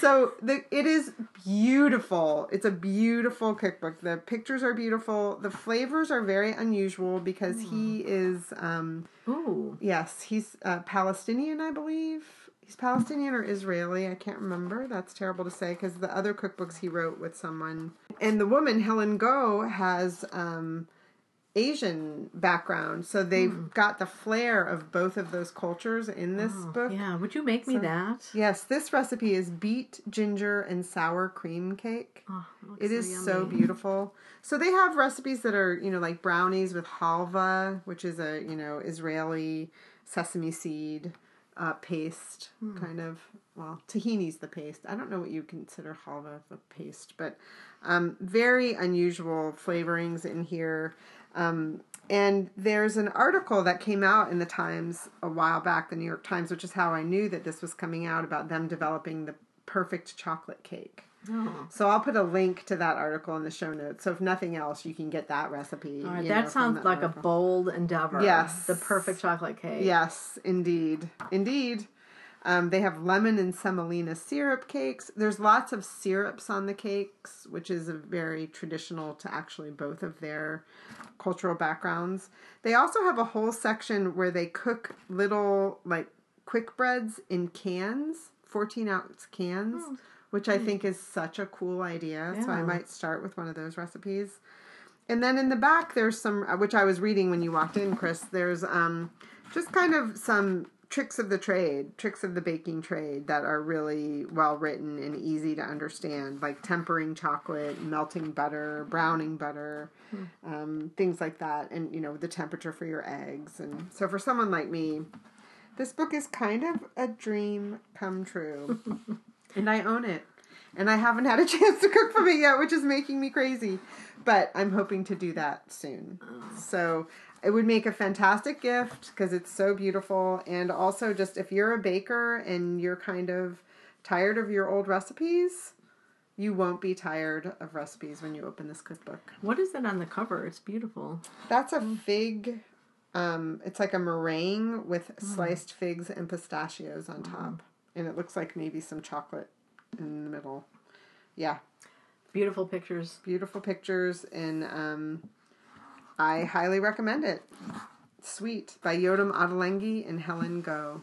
So the it is beautiful. It's a beautiful cookbook. The pictures are beautiful. The flavors are very unusual because he is, um, Ooh. yes, he's uh, Palestinian, I believe. He's Palestinian or Israeli. I can't remember. That's terrible to say because the other cookbooks he wrote with someone. And the woman, Helen Goh, has um, Asian background. So they've got the flair of both of those cultures in this book. Yeah, would you make me that? Yes, this recipe is beet, ginger, and sour cream cake. Oh, looks It is so yummy. beautiful. So they have recipes that are, you know, like brownies with halva, which is a, you know, Israeli sesame seed uh, paste, Hmm. kind of. Well, tahini's the paste. I don't know what you consider halva the paste, but um, very unusual flavorings in here. Um, and there's an article that came out in the Times a while back, the New York Times, which is how I knew that this was coming out about them developing the perfect chocolate cake. Oh. So I'll put a link to that article in the show notes. So if nothing else, you can get that recipe. All right, that know, sounds like a bold endeavor. Yes. The perfect chocolate cake. Yes, indeed, indeed. Um, they have lemon and semolina syrup cakes. There's lots of syrups on the cakes, which is a very traditional to actually both of their cultural backgrounds. They also have a whole section where they cook little like quick breads in cans, 14 ounce cans, which I think is such a cool idea. So I might start with one of those recipes. And then in the back, there's some, uh, which I was reading when you walked in, Chris. There's um, just kind of some tricks of the trade, tricks of the baking trade that are really well written and easy to understand, like tempering chocolate, melting butter, browning butter, um, things like that, and you know the temperature for your eggs. And so for someone like me, this book is kind of a dream come true, and I own it. And I haven't had a chance to cook from it yet, which is making me crazy. But I'm hoping to do that soon. So it would make a fantastic gift because it's so beautiful. And also, just if you're a baker and you're kind of tired of your old recipes, you won't be tired of recipes when you open this cookbook. What is it on the cover? It's beautiful. That's a fig. Um, it's like a meringue with sliced figs and pistachios on top, and it looks like maybe some chocolate in the middle. Yeah, Beautiful pictures. beautiful pictures, and um, I highly recommend it. Sweet by Yotam Ottolenghi and Helen Goh.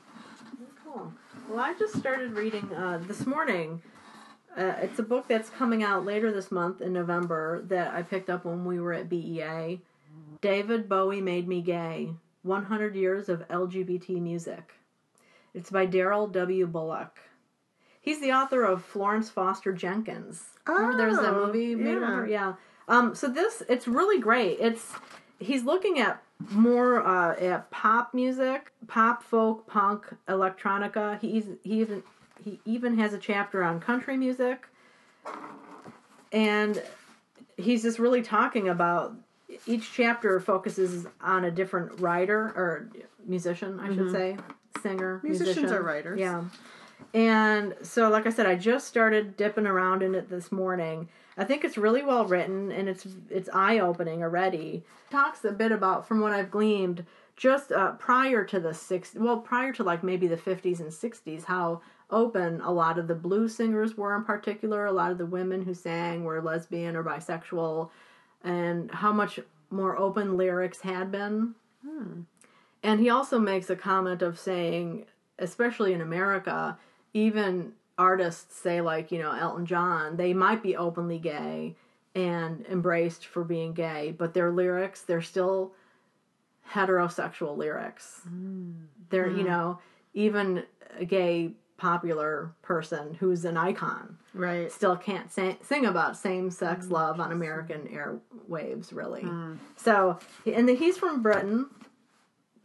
Cool. Well, I just started reading uh, this morning. Uh, it's a book that's coming out later this month in November that I picked up when we were at BEA. David Bowie Made Me Gay 100 Years of LGBT Music. It's by Darryl W. Bullock. He's the author of Florence Foster Jenkins. Remember there was that Oh, movie yeah. her? Yeah. Um, so this, it's really great. It's he's looking at more uh, at pop music, pop, folk, punk, electronica. He's he even he even has a chapter on country music, and he's just really talking about each chapter focuses on a different writer or musician, I should say, singer. Mm-hmm. Musicians musician. are writers. Yeah, And so, like I said, I just started dipping around in it this morning. I think it's really well written and it's it's eye opening already. Talks a bit about, from what I've gleaned, just uh, prior to the six, well, prior to like maybe the fifties and sixties, how open a lot of the blues singers were in particular. A lot of the women who sang were lesbian or bisexual, and how much more open lyrics had been. And he also makes a comment of saying, especially in America, even artists say like you know Elton John, they might be openly gay and embraced for being gay, but their lyrics they're still heterosexual lyrics. Mm. They're you hmm. know even a gay popular person who's an icon Right. still can't sa- sing about same sex hmm, love on American airwaves, really. Hmm. So, and the, he's from Britain,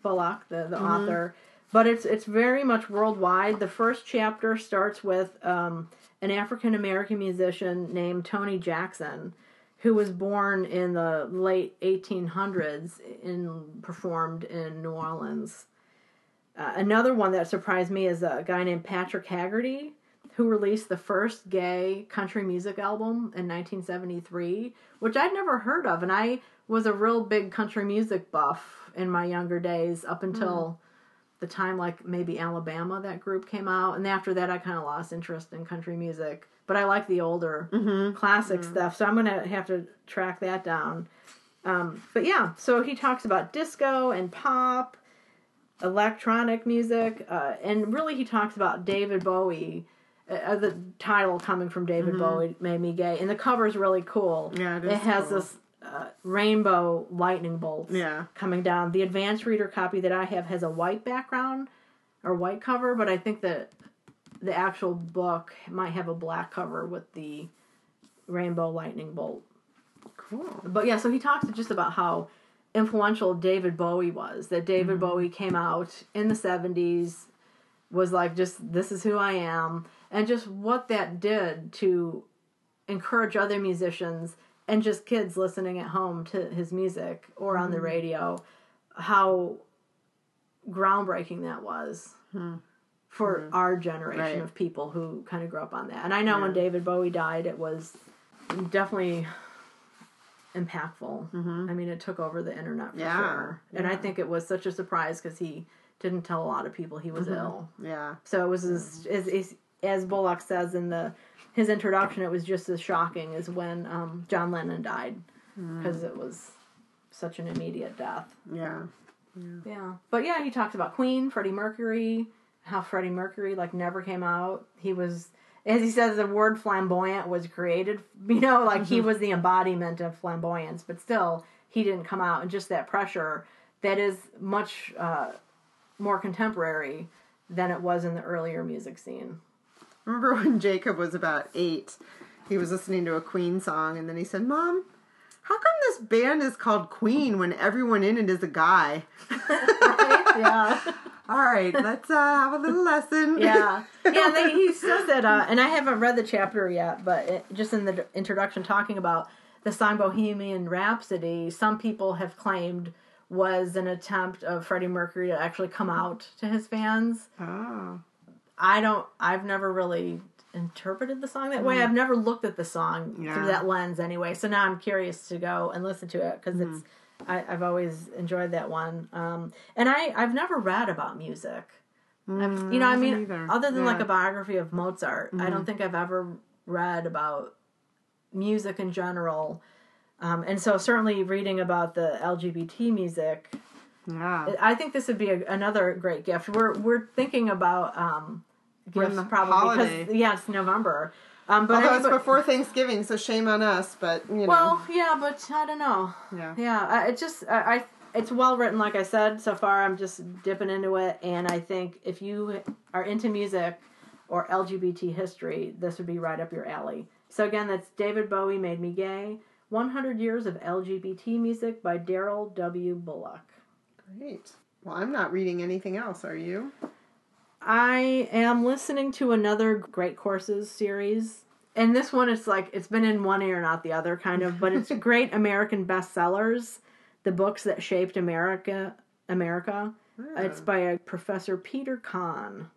Bullock, the, the mm-hmm. author, but it's it's very much worldwide. The first chapter starts with um, an African American musician named Tony Jackson, who was born in the late 1800s and performed in New Orleans. Uh, another one that surprised me is a guy named Patrick Haggerty, who released the first gay country music album in 1973, which I'd never heard of. And I was a real big country music buff in my younger days up until the time, like maybe Alabama, that group came out. And after that, I kind of lost interest in country music. But I like the older classic stuff, so I'm to have to track that down. Um, but yeah, so he talks about disco and pop electronic music, uh, and really he talks about David Bowie. Uh, the title coming from David Bowie made me gay, and the cover is really cool. Yeah, it it, has cool. this uh, rainbow lightning bolts. Yeah. coming down. The advanced reader copy that I have has a white background or white cover, but I think that the actual book might have a black cover with the rainbow lightning bolt Cool. but yeah, so he talks just about how influential David Bowie was. That David Bowie came out in the 70s, was like, just this is who I am, and just what that did to encourage other musicians and just kids listening at home to his music or on the mm-hmm. radio, how groundbreaking that was. Hmm. For mm-hmm. our generation Right. of people who kind of grew up on that. And I know when David Bowie died, it was definitely impactful. Mm-hmm. I mean, it took over the internet for Yeah, sure. And I think it was such a surprise because he didn't tell a lot of people he was ill. Yeah. So it was as, as, as, as Bullock says in the his introduction, it was just as shocking as when um, John Lennon died because it was such an immediate death. Yeah. Yeah. But yeah, he talks about Queen, Freddie Mercury, how Freddie Mercury like never came out. He was as he says the word flamboyant was created, you know, like he was the embodiment of flamboyance, but still he didn't come out and just that pressure that is much uh, more contemporary than it was in the earlier music scene. Remember when Jacob was about eight? He was listening to a Queen song, and then he said, "Mom, how come this band is called Queen when everyone in it is a guy?" yeah. All right, let's uh, have a little lesson. yeah, yeah. They, he says that, uh, and I haven't read the chapter yet, but it, just in the introduction, talking about the song "Bohemian Rhapsody," some people have claimed was an attempt of Freddie Mercury to actually come out to his fans. Oh. I don't. I've never really interpreted the song that way. I've never looked at the song Yeah. through that lens anyway. So now I'm curious to go and listen to it because it's. I, I've always enjoyed that one, um, and I I've never read about music. I've, you know, I mean, either. other than like a biography of Mozart, I don't think I've ever read about music in general. Um, and so, certainly, reading about the LGBT music, Yeah. I think this would be a, another great gift. We're we're thinking about um, We're in gifts the probably holiday. because yeah, it's November. Um, but Although it's anybody- before Thanksgiving, so shame on us. But you know, well, yeah, but I don't know. yeah. Yeah, it just I, I it's well written. Like I said, so far I'm just dipping into it, and I think if you are into music or LGBT history, this would be right up your alley. So again, that's David Bowie made me gay. 100 Years of LGBT Music by Darryl W. Bullock. Great. Well, I'm not reading anything else. Are you? I am listening to another Great Courses series. And this one it's like it's been in one ear not the other kind of, but it's great American bestsellers, the books that shaped America America. It's by a professor Peter Conn.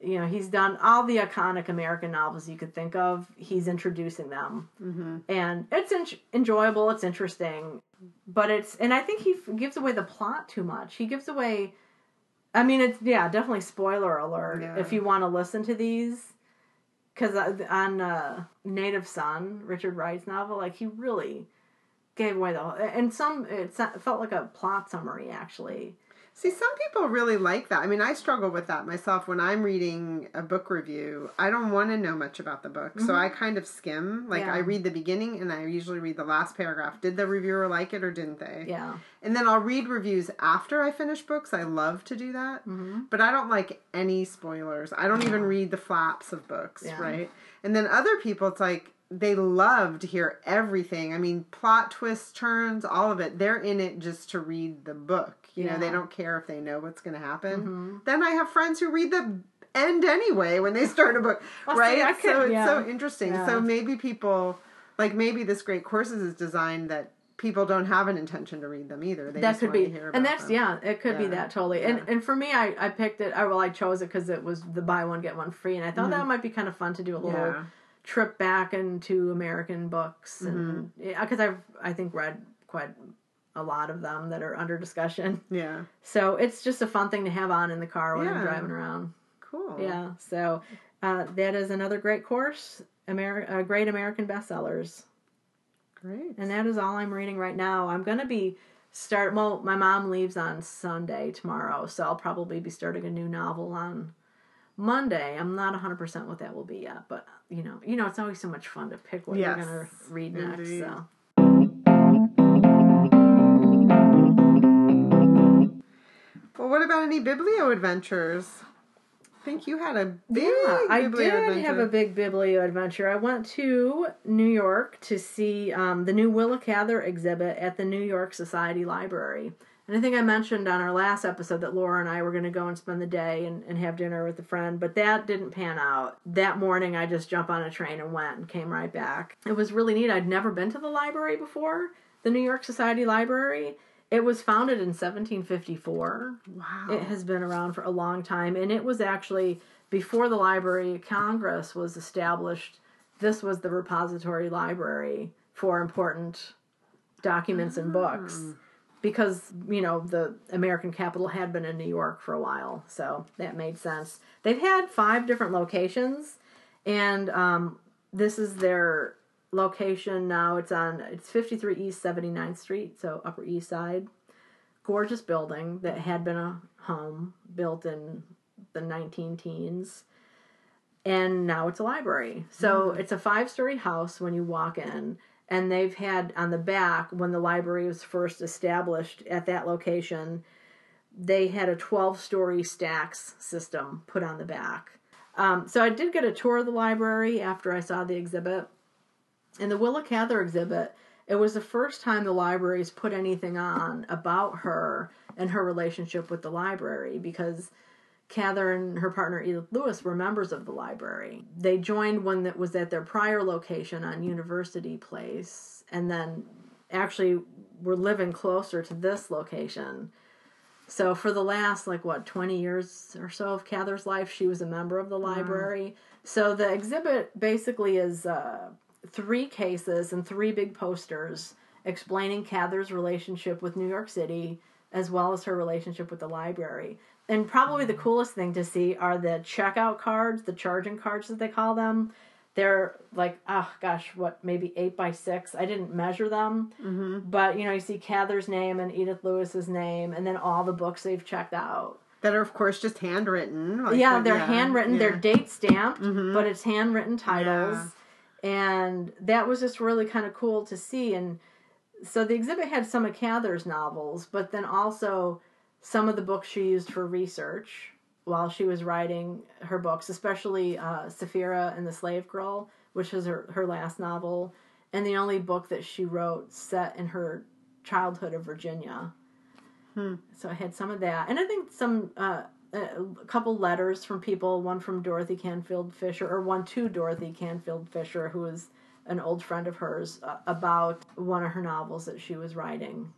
You know, he's done all the iconic American novels you could think of. He's introducing them, Mm-hmm. and it's en- enjoyable. It's interesting, but it's and I think he f- gives away the plot too much. He gives away. I mean, it's yeah, definitely spoiler alert Yeah. if you want to listen to these. Because on uh, Native Son, Richard Wright's novel, like he really gave away the whole, and some it felt like a plot summary actually. See, some people really like that. I mean, I struggle with that myself when I'm reading a book review. I don't want to know much about the book, so I kind of skim. Like, Mm-hmm. Yeah. I read the beginning and I usually read the last paragraph. Did the reviewer like it or didn't they? Yeah, And then I'll read reviews after I finish books. I love to do that. Mm-hmm. But I don't like any spoilers. I don't even read the flaps of books, Yeah. right? And then other people, it's like they love to hear everything. I mean, plot twists, turns, all of it. They're in it just to read the book. You know, they don't care if they know what's going to happen. Mm-hmm. Then I have friends who read the end anyway when they start a book, Well, see, right? So it's yeah. so interesting. Yeah. So maybe people, like maybe this Great Courses is designed that people don't have an intention to read them either. They that just could be, and that's them. yeah, it could be that totally. Yeah. And and for me, I I picked it. I well, I chose it because it was the buy one get one free, and I thought that might be kind of fun to do a little Mm-hmm. Yeah. Trip back into American books, and Mm-hmm. because I've I think read quite a lot of them that are under discussion. Yeah. So it's just a fun thing to have on in the car when I'm driving around. Cool. Yeah. So uh, that is another great course, Amer- uh, great American bestsellers. Great. And that is all I'm reading right now. I'm going to be start well, my mom leaves on Sunday tomorrow, so I'll probably be starting a new novel on Monday. I'm not 100% what that will be yet, but you know, you know it's always so much fun to pick what Yes, you're going to read next, indeed. so. Well, what about any Biblio adventures? I think you had a big Yeah, I did adventure. have a big biblio adventure. I went to New York to see um, the new Willa Cather exhibit at the New York Society Library. And I think I mentioned on our last episode that Laura and I were going to go and spend the day and, and have dinner with a friend, but that didn't pan out. That morning, I just jumped on a train and went and came right back. It was really neat. I'd never been to the library before, the New York Society Library. It was founded in 1754. Wow. It has been around for a long time, and it was actually before the Library of Congress was established. This was the repository library for important documents and ah. books because you know the American capital had been in New York for a while, so that made sense. They've had five different locations, and um, this is their location now. It's on it's 53 East 79th Street, so Upper East Side. Gorgeous building that had been a home built in the 19 teens. And now it's a library. So it's a five story house when you walk in. And they've had on the back, when the library was first established at that location, they had a 12 story stacks system put on the back. Um, so I did get a tour of the library after I saw the exhibit. And the Willa Cather exhibit, it was the first time the libraries put anything on about her and her relationship with the library because Cather and her partner Edith Lewis were members of the library. They joined one that was at their prior location on University Place and then actually were living closer to this location. So for the last like what 20 years or so of Cather's life, she was a member of the library. So the exhibit basically is uh, three cases and three big posters explaining Cather's relationship with New York City as well as her relationship with the library. And probably the coolest thing to see are the checkout cards, the charging cards that they call them. They're like, oh gosh, what, maybe eight by six? I didn't measure them. Mm-hmm. But, you know, you see Cather's name and Edith Lewis's name, and then all the books they've checked out. That are, of course, just handwritten. like yeah, they're handwritten. They're date stamped, Mhm. but it's handwritten titles. And that was just really kind of cool to see. And so the exhibit had some of Cather's novels, but then also some of the books she used for research while she was writing her books, especially uh, Sapphira and the Slave Girl, which was her, her last novel, and the only book that she wrote set in her childhood of Virginia. Hmm. So I had some of that, and I think some uh, a couple letters from people. One from Dorothy Canfield Fisher, or one to Dorothy Canfield Fisher, who was an old friend of hers, uh, about one of her novels that she was writing.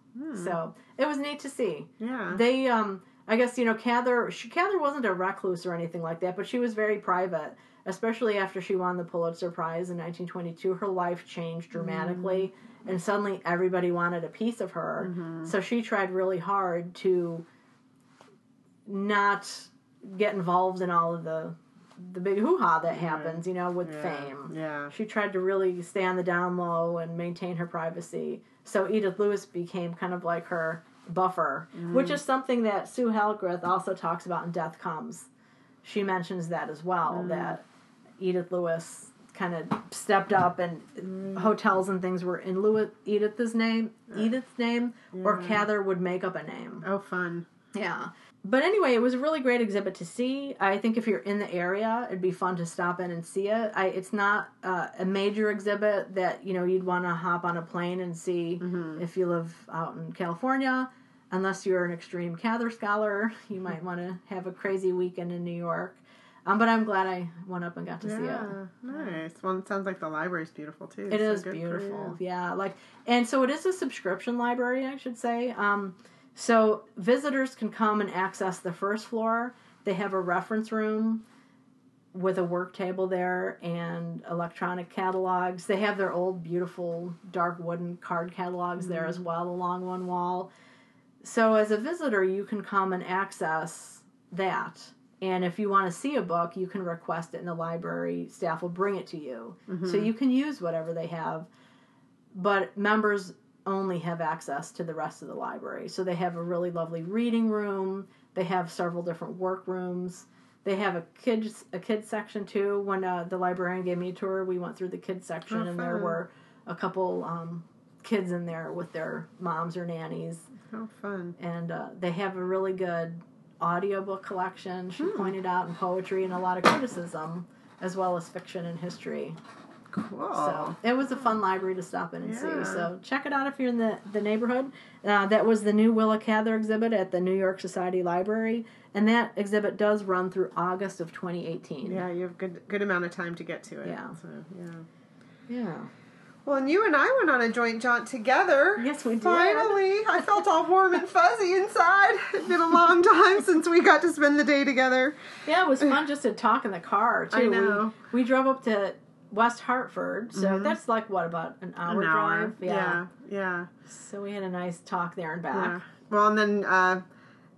So it was neat to see. Yeah. They um I guess you know Cather. She, Cather wasn't a recluse or anything like that, but she was very private. Especially after she won the Pulitzer Prize in 1922, her life changed dramatically, Mm. and suddenly everybody wanted a piece of her. Mm-hmm. So she tried really hard to not get involved in all of the the big hoo ha that mm-hmm. happens, you know, with Yeah. fame. Yeah. She tried to really stay on the down low and maintain her privacy. So Edith Lewis became kind of like her buffer, mm-hmm. which is something that Sue Hallgarth also talks about in Death Comes. She mentions that as well, mm-hmm. that Edith Lewis kind of stepped up and hotels and things were in Lewis, Edith's name, uh, Edith's name, or Cather would make up a name. Oh, fun. Yeah. But anyway, it was a really great exhibit to see. I think if you're in the area, it'd be fun to stop in and see it. I, it's not uh, a major exhibit that you know you'd want to hop on a plane and see if you live out in California. Unless you're an extreme Cather scholar, you might want to have a crazy weekend in New York. Um, but I'm glad I went up and got to see it. Nice. Well, it sounds like the library's beautiful too. It so is beautiful. Yeah, like and so it is a subscription library, I should say. Um, so visitors can come and access the first floor. They have a reference room with a work table there and electronic catalogs. They have their old beautiful dark wooden card catalogs there as mm-hmm. well along one wall. So as a visitor, you can come and access that. And if you want to see a book, you can request it, and the library staff will bring it to you. So mm-hmm. you can use whatever they have. But members only have access to the rest of the library. So they have a really lovely reading room. They have several different work rooms. They have a kids a kids section too. When uh, the librarian gave me a tour, we went through the kids section, Oh, and there were a couple um, kids in there with their moms or nannies Oh, fun. and uh, they have a really good audiobook collection she Hmm. pointed out and poetry and a lot of criticism as well as fiction and history Cool. so it was a fun library to stop in and. Yeah. see so check it out if you're in the, the neighborhood uh, that was the new willa cather exhibit at the new york society library and that exhibit does run through august of 2018 yeah, you have good good amount of time to get to it. Yeah. So, yeah. yeah Well, and you and I went on a joint jaunt together. Yes, we did. Finally, I felt all warm and fuzzy inside. It's been a long time since we got to spend the day together. Yeah, it was fun just to talk in the car too. I know. We, we drove up to West Hartford, so that's like what about an hour, Mm-hmm. An hour. drive? Yeah. Yeah. So we had a nice talk there and back. Yeah. Well, and then uh,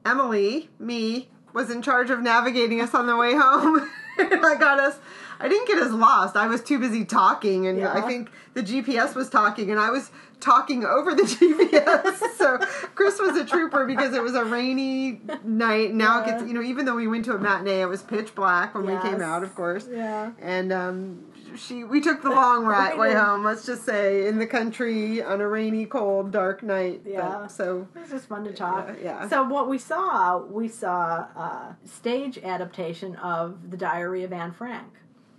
Emily, me, was in charge of navigating us on the way home. I got us. I didn't get us lost. I was too busy talking, and Yeah. I think the GPS was talking, and I was talking over the GPS. so Chris was a trooper because it was a rainy night. Now it gets, you know, even though we went to a matinee, it was pitch black when we came out, of course. Yeah. And um, she, we took the long right way home. Let's just say in the country on a rainy, cold, dark night. But- Yeah. so It was just fun to talk. Yeah, yeah. So what we saw, we saw a stage adaptation of The Diary of Anne Frank,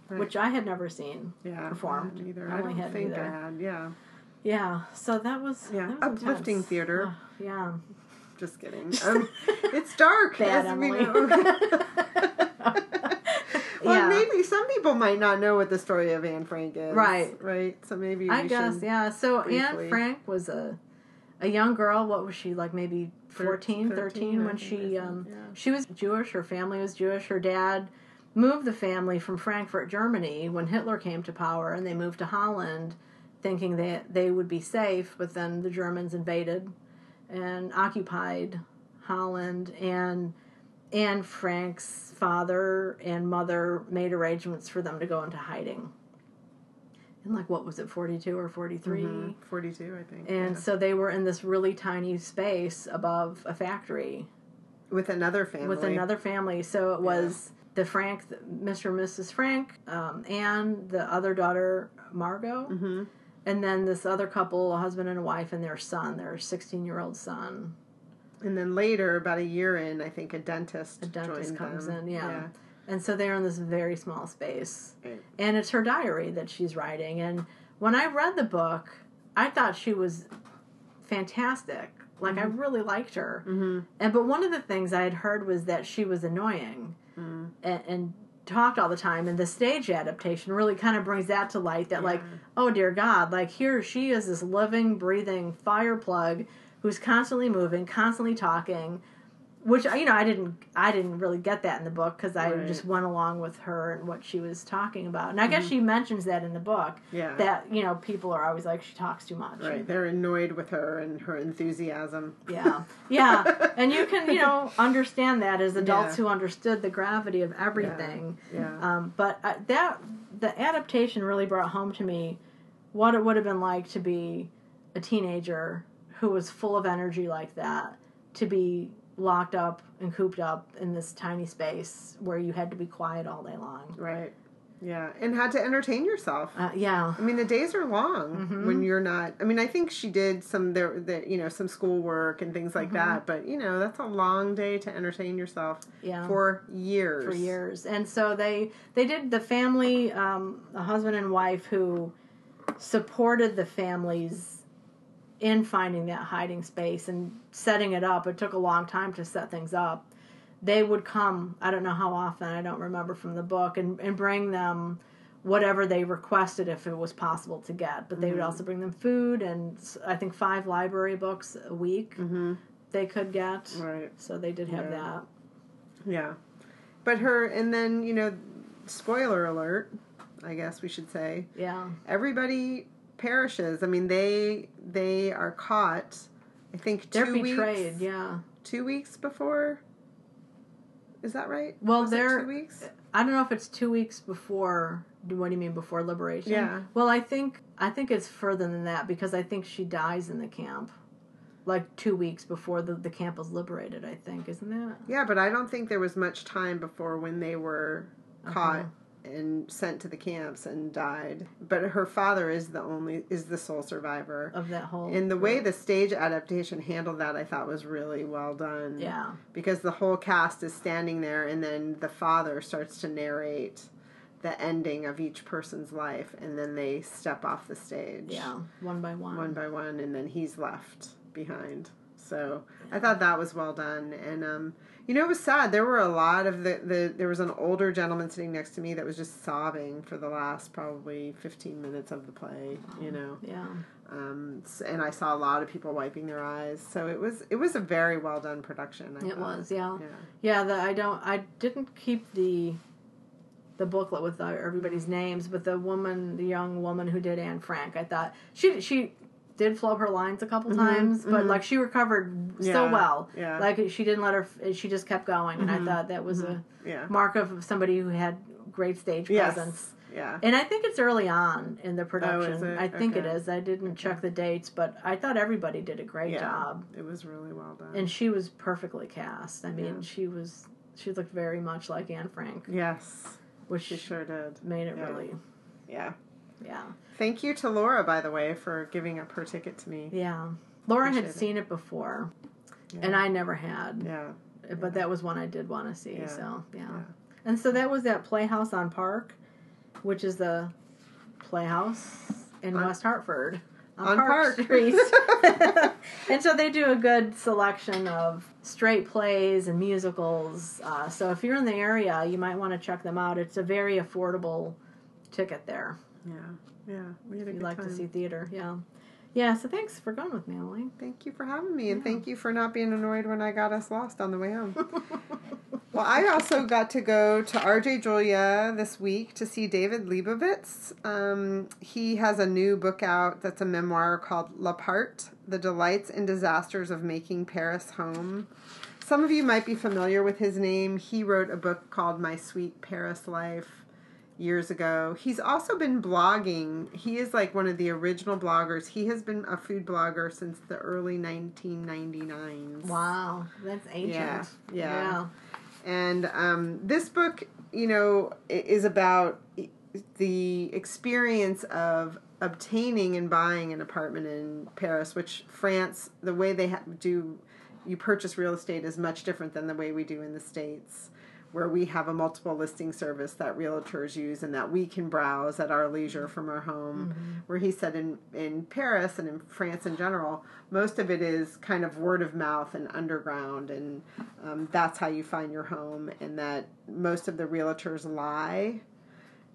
Right. which I had never seen yeah, performed. Either. I I, don't had think either. I had. Yeah, Yeah. So that was yeah. that was Uplifting intense. theater. Uh, yeah. Just kidding. Um, it's dark. Bad as we know. well, Yeah. maybe some people might not know what the story of Anne Frank is. Right. Right. So maybe I guess, should- yeah. So Anne Frank was a a young girl. What was she like? Maybe 14, 13, 13, when she um yeah. she was Jewish. Her family was Jewish. Her dad moved the family from Frankfurt, Germany, when Hitler came to power, and they moved to Holland, thinking that they would be safe. But then the Germans invaded and occupied Holland, and and Frank's father and mother made arrangements for them to go into hiding. And like what was it, forty two or forty Mhm. Forty-two, I think. and yeah. so they were in this really tiny space above a factory with another family. with another family. So it was the Frank, Mr. and Mrs. Frank, um, and the other daughter, Margot. hmm And then this other couple, a husband and a wife, and their son, their 16 year old son. And then later, about a year in, I think a dentist. A dentist comes them. in, yeah. And so they're in this very small space. Right. And it's her diary that she's writing. And when I read the book, I thought she was fantastic. Like, I really liked her. Mm-hmm. And but one of the things I had heard was that she was annoying Mm. and, and talked all the time. And the stage adaptation really kind of brings that to light. That like, mm. oh dear God, like here she is, this living, breathing fire plug who's constantly moving, constantly talking, which you know I didn't I didn't really get that in the book because I Right. just went along with her and what she was talking about, and I guess she mentions that in the book Mm-hmm. Yeah. that you know people are always like she talks too much. Right. They're annoyed with her and her enthusiasm. Yeah, yeah, and you can you know understand that as adults Yeah. who understood the gravity of everything. Yeah. Um, but uh, that the adaptation really brought home to me what it would have been like to be a teenager who was full of energy like that, to be locked up and cooped up in this tiny space where you had to be quiet all day long. Right. Yeah. And had to entertain yourself. Uh, yeah, I mean, the days are long Mm-hmm. when you're not. I mean, I think she did some there, the, you know, some schoolwork and things like Mm-hmm. that. But you know, that's a long day to entertain yourself yeah. for years. for years. And so they they did the family, um, a husband and wife who supported the families in finding that hiding space and setting it up. It took a long time to set things up. They would come, I don't know how often, I don't remember from the book, and, and bring them whatever they requested if it was possible to get. But they would also bring them food and I think five library books a week Mm-hmm. they could get. Right. So they did have Yeah. that. Yeah. But her, and then you know, spoiler alert. I guess we should say Yeah. everybody perishes. I mean, they they are caught. I think 2 They're betrayed, Weeks, yeah. Two weeks before. Is that right? Well, Was they're- two weeks. I don't know if it's two weeks before. What do you mean before liberation? Yeah. Well, I think I think it's further than that because I think she dies in the camp, like two weeks before the the camp was liberated. I think isn't that? Yeah, but I don't think there was much time before when they were caught. And sent to the camps and died. But her father is the only is the sole survivor. Of that whole. And the way the stage adaptation handled that, I thought was really well done. Yeah. Because the whole cast is standing there, and then the father starts to narrate the ending of each person's life, and then they step off the stage. Yeah. One by one. One by one, and then he's left behind. So I thought that was well done, and um, you know it was sad. There were a lot of the, the there was an older gentleman sitting next to me that was just sobbing for the last probably fifteen minutes of the play. You know, Yeah. um, and I saw a lot of people wiping their eyes. So it was it was a very well done production. I It thought. was. Yeah. Yeah. Yeah. The I don't. I didn't keep the. The booklet with uh, everybody's names, but the woman, the young woman who did Anne Frank, I thought she she did flub her lines a couple mm-hmm, times, but mm-hmm. like she recovered so Mm-hmm, well. yeah. Like she didn't let her. She just kept going, and I mm-hmm, thought that was a Yeah. mark of somebody who had great stage Yes. presence. Yeah. And I think it's early on in the oh, production. Oh. I think it Okay. is. I didn't check the dates, but I thought everybody did a great Yeah. job, It was really well done. and she was perfectly cast. I mean, she was. She looked very much like Anne Frank, yes, which she sure did. made it Yeah. really. Yeah. Yeah. Thank you to Laura, by the way, for giving up her ticket to me. Yeah. Laura had Appreciate it. seen it before, Yeah. and I never had. Yeah. But that was one I did want to see. Yeah. So yeah. And so that was at Playhouse on Park, which is the playhouse in On- West Hartford on Park. Street. and so they do a good selection of straight plays and musicals. Uh, so if you're in the area, you might want to check them out. It's a very affordable ticket there. Yeah. Yeah. We had a If you good like time. to see theater, yeah. Yeah, so thanks for going with me, Emily. Thank you for having me, and thank you for not being annoyed when I got us lost on the way home. well, I also got to go to RJ Julian this week to see David Lebovitz. Um, he has a new book out that's a memoir called L'Appart The Delights and Disasters of Making Paris Home. Some of you might be familiar with his name. He wrote a book called My Sweet Paris Life years ago. He's also been blogging. He is like one of the original bloggers. He has been a food blogger since the early 1999s. Wow, that's ancient. Yeah, yeah. And um, this book, you know, is about the experience of obtaining and buying an apartment in Paris, which France, the way they ha- do, you purchase real estate is much different than the way we do in the States, where we have a multiple listing service that realtors use and that we can browse at our leisure from our home. Where he said in, in Paris and in France in general, most of it is kind of word of mouth and underground, and um, that's how you find your home, and that most of the realtors lie.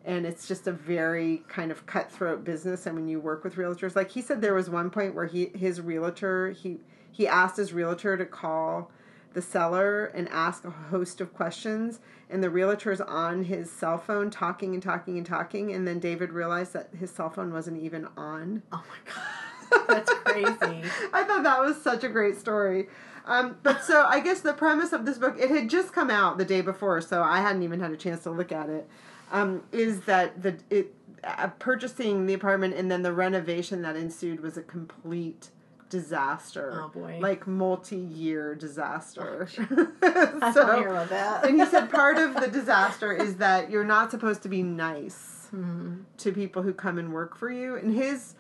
And it's just a very kind of cutthroat business. And when you work with realtors like he said there was one point where he his realtor he he asked his realtor to call the seller and ask a host of questions. And the realtor's on his cell phone talking and talking and talking. And then David realized that his cell phone wasn't even on. Oh my god, that's crazy. I thought that was such a great story. Um, but so I guess the premise of this book, it had just come out the day before, so I hadn't even had a chance to look at it. Um, is that the it uh, purchasing the apartment and then the renovation that ensued was a complete disaster. Oh, boy. Like multi-year disaster. I So- don't hear about that. and he said part of the disaster is that you're not supposed to be nice Mhm. to people who come and work for you. And his,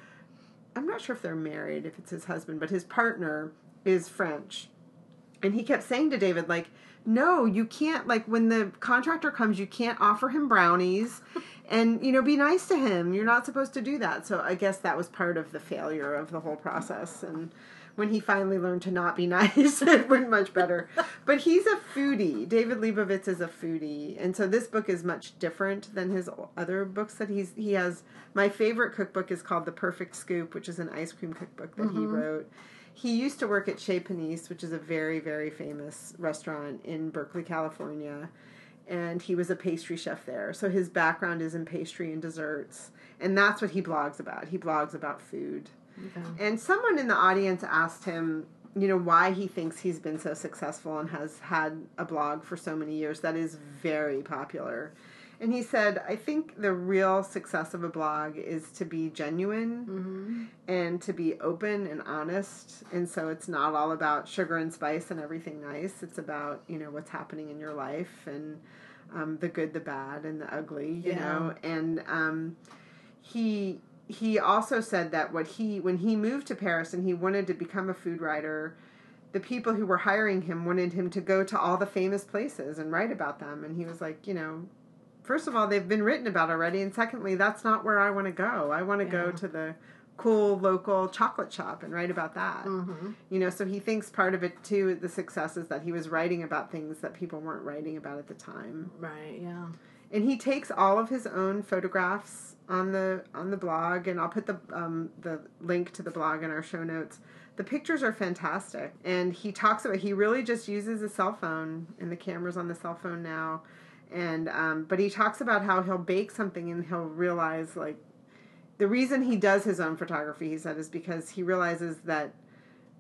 I'm not sure if they're married, if it's his husband, but his partner is French. And he kept saying to David, like, no, you can't, like, when the contractor comes, you can't offer him brownies and, you know, be nice to him. You're not supposed to do that. So I guess that was part of the failure of the whole process. And when he finally learned to not be nice, it went much better. But he's a foodie. David Lebovitz is a foodie, and so this book is much different than his other books that he's he has. My favorite cookbook is called The Perfect Scoop, which is an ice cream cookbook that he mm-hmm. wrote. He used to work at Chez Panisse, which is a very very famous restaurant in Berkeley, California. And he was a pastry chef there. So his background is in pastry and desserts. And that's what he blogs about. He blogs about food. Okay. And someone in the audience asked him, you know, why he thinks he's been so successful and has had a blog for so many years that is very popular. And he said, I think the real success of a blog is to be genuine hmm and to be open and honest. And so it's not all about sugar and spice and everything nice. It's about, you know, what's happening in your life and um, the good, the bad, and the ugly, you Yeah. know. And um, he he also said that what he when he moved to Paris and he wanted to become a food writer, the people who were hiring him wanted him to go to all the famous places and write about them. And he was like, you know, first of all, they've been written about already, and secondly, that's not where I want to go. I want to go to the cool local chocolate shop and write about that. hmm You know, so he thinks part of it too, the success is that he was writing about things that people weren't writing about at the time. Right. Yeah. And he takes all of his own photographs on the on the blog, and I'll put the um, the link to the blog in our show notes. The pictures are fantastic, and he talks about he really just uses a cell phone, and the camera's on the cell phone now. And um, but he talks about how he'll bake something and he'll realize like the reason he does his own photography, he said, is because he realizes that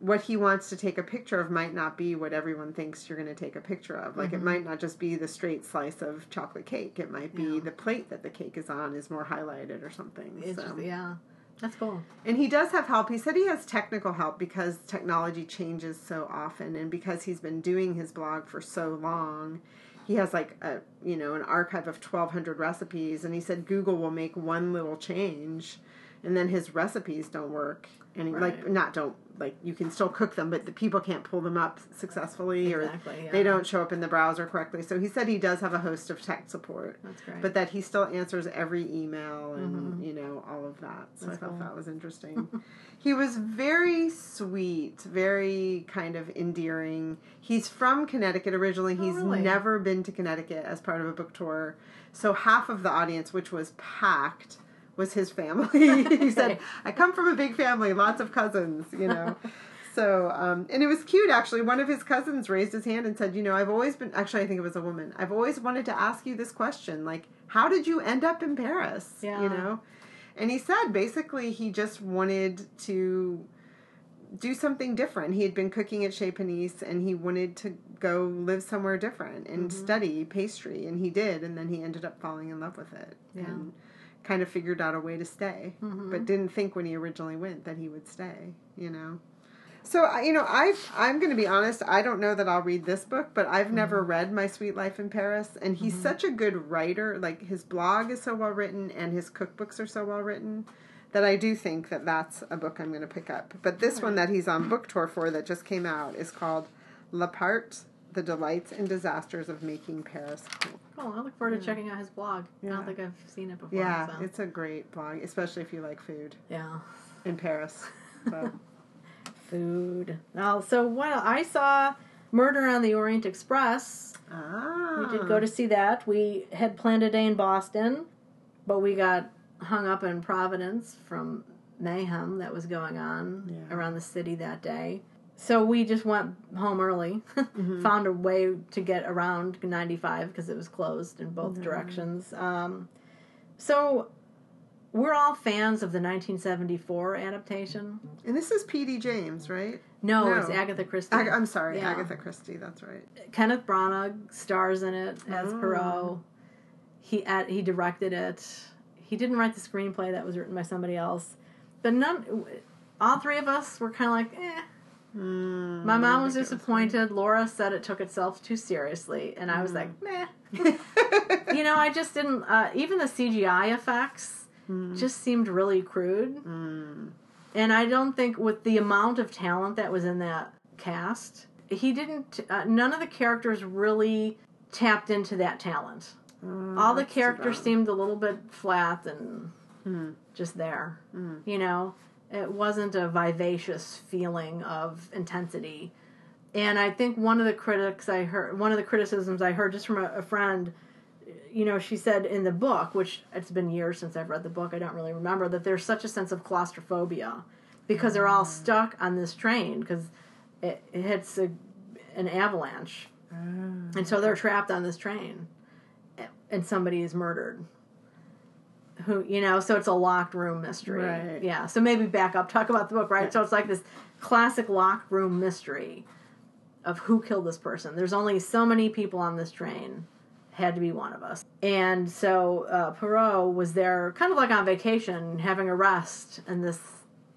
what he wants to take a picture of might not be what everyone thinks you're going to take a picture of. Like, it might not just be the straight slice of chocolate cake. It might be Yeah. the plate that the cake is on is more highlighted or something. So- yeah. That's cool. and he does have help. He said he has technical help because technology changes so often, and because he's been doing his blog for so long. He has like a you know an archive of twelve hundred recipes, and he said Google will make one little change, and then his recipes don't work, and he, like not don't like you can still cook them, but the people can't pull them up successfully, Exactly, or yeah. they don't show up in the browser correctly. So he said he does have a host of tech support That's great. but that he still answers every email and you know all of that so Mm-hmm. That's i thought cool. that was interesting he was very sweet very kind of endearing he's from connecticut originally he's Oh, really? never been to connecticut as part of a book tour so half of the audience which was packed was his family he said i come from a big family lots of cousins you know So, um, and it was cute actually. One of his cousins raised his hand and said, You know, I've always been, actually, I think it was a woman, I've always wanted to ask you this question. Like, how did you end up in Paris? Yeah. You know? And he said basically he just wanted to do something different. He had been cooking at Chez Panisse and he wanted to go live somewhere different and Mm-hmm. study pastry. And he did. And then he ended up falling in love with it. Yeah. And kind of figured out a way to stay, Mhm. but didn't think when he originally went that he would stay, you know? So you know, I've I'm going to be honest. I don't know that I'll read this book, but I've never read My Sweet Life in Paris, and he's such a good writer. Like his blog is so well written, and his cookbooks are so well written that I do think that that's a book I'm going to pick up. But this one that he's on book tour for that just came out is called L'Appart: The Delights and Disasters of Making Paris Cool. Cool. I look forward to checking out his blog. Yeah. I don't think I've seen it before. Yeah, so. it's a great blog, especially if you like food yeah. in Paris. So. Food. Well, so well, I saw Murder on the Orient Express. ah, We did go to see that. We had planned a day in Boston, but we got hung up in Providence from mayhem that was going on Yeah. around the city that day. So we just went home early, Mm-hmm. found a way to get around 95 because it was closed in both Mm-hmm. directions. Um, so we're all fans of the 1974 adaptation. And this is P.D. James, right? No, No. it's Agatha Christie. Ag- I'm sorry, Yeah. Agatha Christie. That's right. Kenneth Branagh stars in it as Oh. Poirot. He ad- he directed it. He didn't write the screenplay that was written by somebody else. But none, all three of us were kind of like, eh. Mm, My mom was I think it disappointed. Laura said it took itself too seriously, and I was Mm. like, meh. You know, I just didn't. Uh, even the CGI effects Mm. just seemed really crude, Mm. and I don't think with the amount of talent that was in that cast, he didn't. Uh, none of the characters really tapped into that talent. Oh, All the characters seemed a little bit flat and Mm. just there. Mm. You know, it wasn't a vivacious feeling of intensity. And I think one of the critics I heard, one of the criticisms I heard just from a, a friend, you know, she said in the book, which it's been years since I've read the book, I don't really remember, that there's such a sense of claustrophobia because they're all mm. stuck on this train because it, it hits a, an avalanche. Oh. And so they're trapped on this train, and somebody is murdered. Who you know? So it's a locked room mystery. Right. Yeah. So maybe back up, talk about the book, right? So it's like this classic locked room mystery of who killed this person. There's only so many people on this train. Had to be one of us. And so uh, Poirot was there, kind of like on vacation, having a rest, and this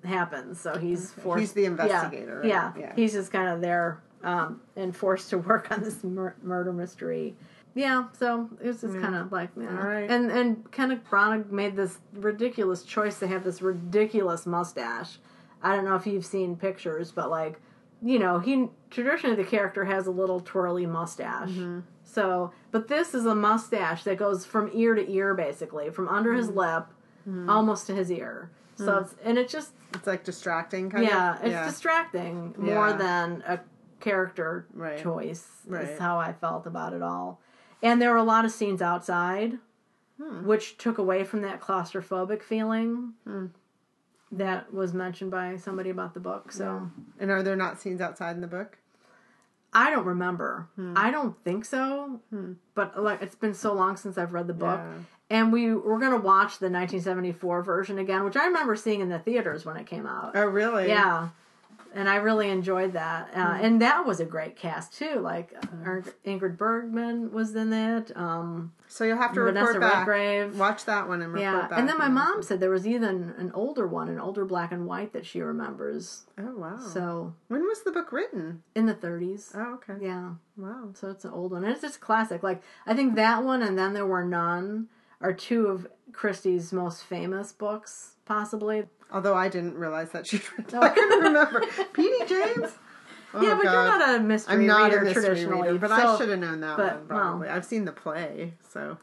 happens. So he's forced. He's the Yeah. investigator, right? Yeah. Yeah. He's just kind of there um, and forced to work on this mur- murder mystery. Yeah, so it was just Yeah. kind of like, yeah. All right. And and Kenneth Branagh made this ridiculous choice to have this ridiculous mustache. I don't know if you've seen pictures, but like, you know, he traditionally the character has a little twirly mustache. Mm-hmm. So, but this is a mustache that goes from ear to ear, basically, from under his Mm-hmm. lip almost to his ear. So it's and it just It's like distracting, kind of yeah, of. it's distracting more Yeah. than a character Right. choice. Right. Is how I felt about it all. And there were a lot of scenes outside, Hmm. which took away from that claustrophobic feeling Hmm. that was mentioned by somebody about the book. So And are there not scenes outside in the book? I don't remember. Hmm. I don't think so. But like, it's been so long since I've read the book. Yeah. And we were gonna watch the 1974 version again, which I remember seeing in the theaters when it came out. Oh, really? Yeah. And I really enjoyed that. Uh, Hmm. And that was a great cast, too. Like, uh, Ingrid Bergman was in it. Um, So you'll have to Vanessa report back. Redgrave. Watch that one and report yeah. back. And then my mom said there was even an older one, an older black and white that she remembers. Oh, wow. So, when was the book written? in the 30s. Oh, okay. Yeah. Wow. So it's an old one. And it's just classic. Like, I think that one and Then There Were None are two of Christie's most famous books, possibly. Although I didn't realize that she. I couldn't oh. remember. P.D. James. Oh, yeah, but God. you're not a mystery I'm not reader a mystery traditionally. reader, but so- I should have known that but, one probably. I've seen the play, so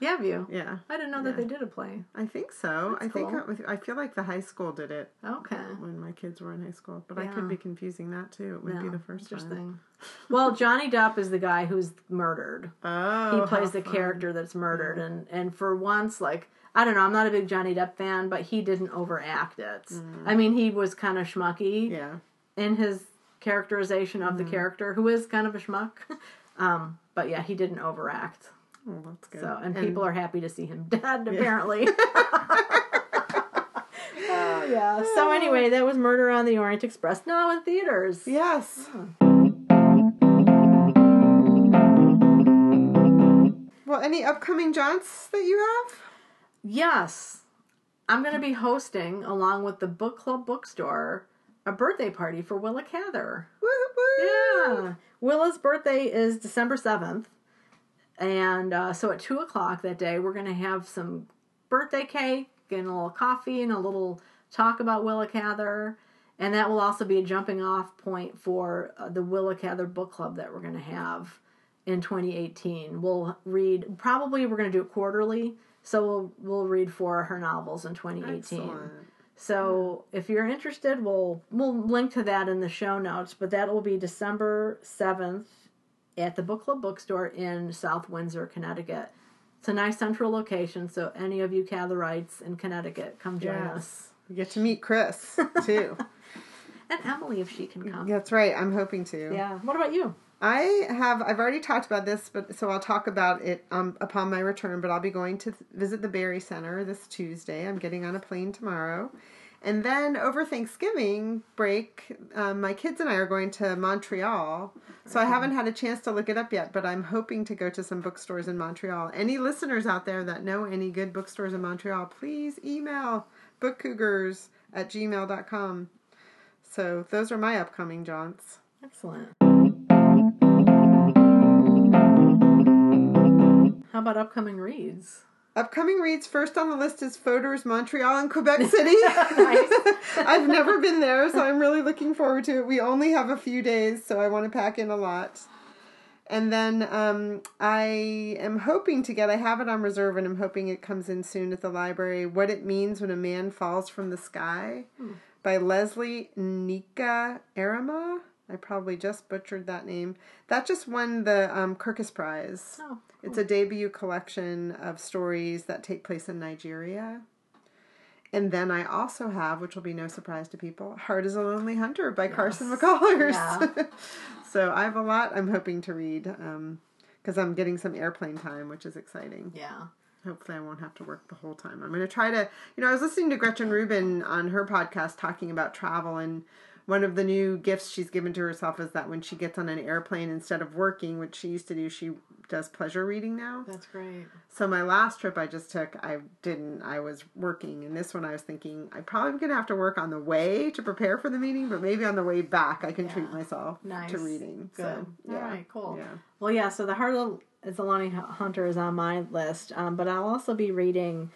Yeah, have you? yeah, I didn't know that they did a play. I think so. That's I think cool. I, I feel like the high school did it Okay. when my kids were in high school, but I could be confusing that too. It would be the first thing. Well, Johnny Depp is the guy who's murdered. Oh, He plays the fun. character that's murdered, and and for once, like I don't know, I'm not a big Johnny Depp fan, but he didn't overact it. I mean, he was kind of schmucky Mm. Yeah, in his characterization of the Mm. character, who is kind of a schmuck. um, but yeah, he didn't overact. oh, that's good. So, and, people are happy to see him dead, apparently. oh yeah. So anyway, that was Murder on the Orient Express. Now in theaters. Yes. Well, any upcoming jaunts that you have? Yes. I'm going to be hosting, along with the Book Club Bookstore, a birthday party for Willa Cather. Yeah. Willa's birthday is December 7th. And uh, so at 2 o'clock that day, we're going to have some birthday cake and a little coffee and a little talk about Willa Cather. And that will also be a jumping off point for uh, the Willa Cather book club that we're going to have in 2018. We'll read, probably we're going to do it quarterly. So we'll, we'll read four of her novels in 2018. Excellent. So if you're interested, we'll we'll link to that in the show notes. But that will be December seventh at the Book Club Bookstore in South Windsor, Connecticut. It's a nice central location, so any of you Catherites in Connecticut, come join us. Yes. You get to meet Chris too. and Emily if she can come. That's right. I'm hoping to. Yeah. What about you? I have. I've already talked about this, but so I'll talk about it um, upon my return. But I'll be going to visit the Barry Center this Tuesday. I'm getting on a plane tomorrow, and then over Thanksgiving break, um, my kids and I are going to Montreal. So I haven't had a chance to look it up yet, but I'm hoping to go to some bookstores in Montreal. Any listeners out there that know any good bookstores in Montreal, please email bookcougars at gmail.com. So those are my upcoming jaunts. Excellent. How about upcoming reads? Upcoming reads first on the list is Fodor's Montreal and Quebec City. I've never been there, so I'm really looking forward to it. We only have a few days, so I want to pack in a lot. And then um, I am hoping to get, I have it on reserve and I'm hoping it comes in soon at the library, What It Means When a Man Falls from the Sky Hmm. by Leslie Nika Arama. I probably just butchered that name. That just won the um, Kirkus Prize. Oh, It's a debut collection of stories that take place in Nigeria. And then I also have, which will be no surprise to people, Heart is a Lonely Hunter by Carson McCullers. Yeah. so I have a lot I'm hoping to read because I'm getting some airplane time, which is exciting. yeah. Hopefully, I won't have to work the whole time. I'm going to try to, you know, I was listening to Gretchen Rubin on her podcast talking about travel, and one of the new gifts she's given to herself is that when she gets on an airplane, instead of working, which she used to do, she does pleasure reading now. That's great. So my last trip I just took, I didn't. I was working, and this one I was thinking I probably gonna have to work on the way to prepare for the meeting, but maybe on the way back I can treat myself Nice. to reading. Good. So yeah, All right, cool. Yeah. Well, yeah, so The Heart of a Hunter is on my list, um, but I'll also be reading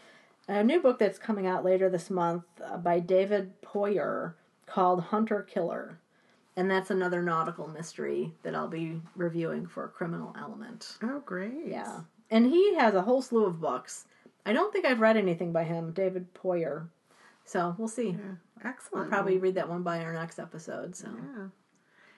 a new book that's coming out later this month uh, by David Poyer called Hunter Killer. And that's another nautical mystery that I'll be reviewing for Criminal Element. Oh, great. Yeah. And he has a whole slew of books. I don't think I've read anything by him, David Poyer. So we'll see. Yeah. Excellent. I'll probably read that one by our next episode. So Yeah.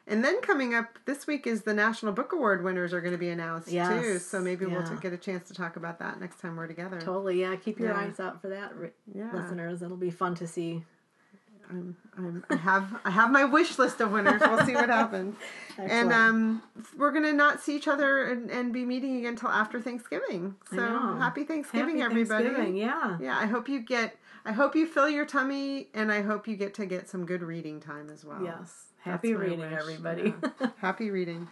And then coming up this week is the National Book Award winners are going to be announced too. So maybe we'll t- get a chance to talk about that next time we're together. totally, yeah. Keep your Yeah. eyes out for that, Yeah. listeners. It'll be fun to see. I'm, I'm, I have I have my wish list of winners. We'll see what happens. and um, we're gonna not see each other and, and be meeting again until after Thanksgiving. So happy Thanksgiving, Happy everybody! Thanksgiving, Yeah. Yeah, I hope you get. I hope you fill your tummy, and I hope you get to get some good reading time as well. Yes. Happy reading, wish, everybody. yeah. Happy reading.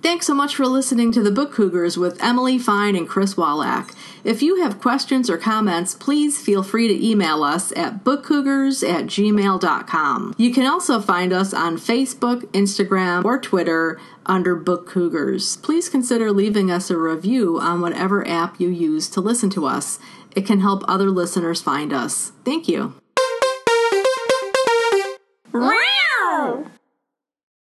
Thanks so much for listening to The Book Cougars with Emily Fine and Chris Wolak. If you have questions or comments, please feel free to email us at bookcougars at gmail.com. You can also find us on Facebook, Instagram, or Twitter under Book Cougars. Please consider leaving us a review on whatever app you use to listen to us. It can help other listeners find us. Thank you.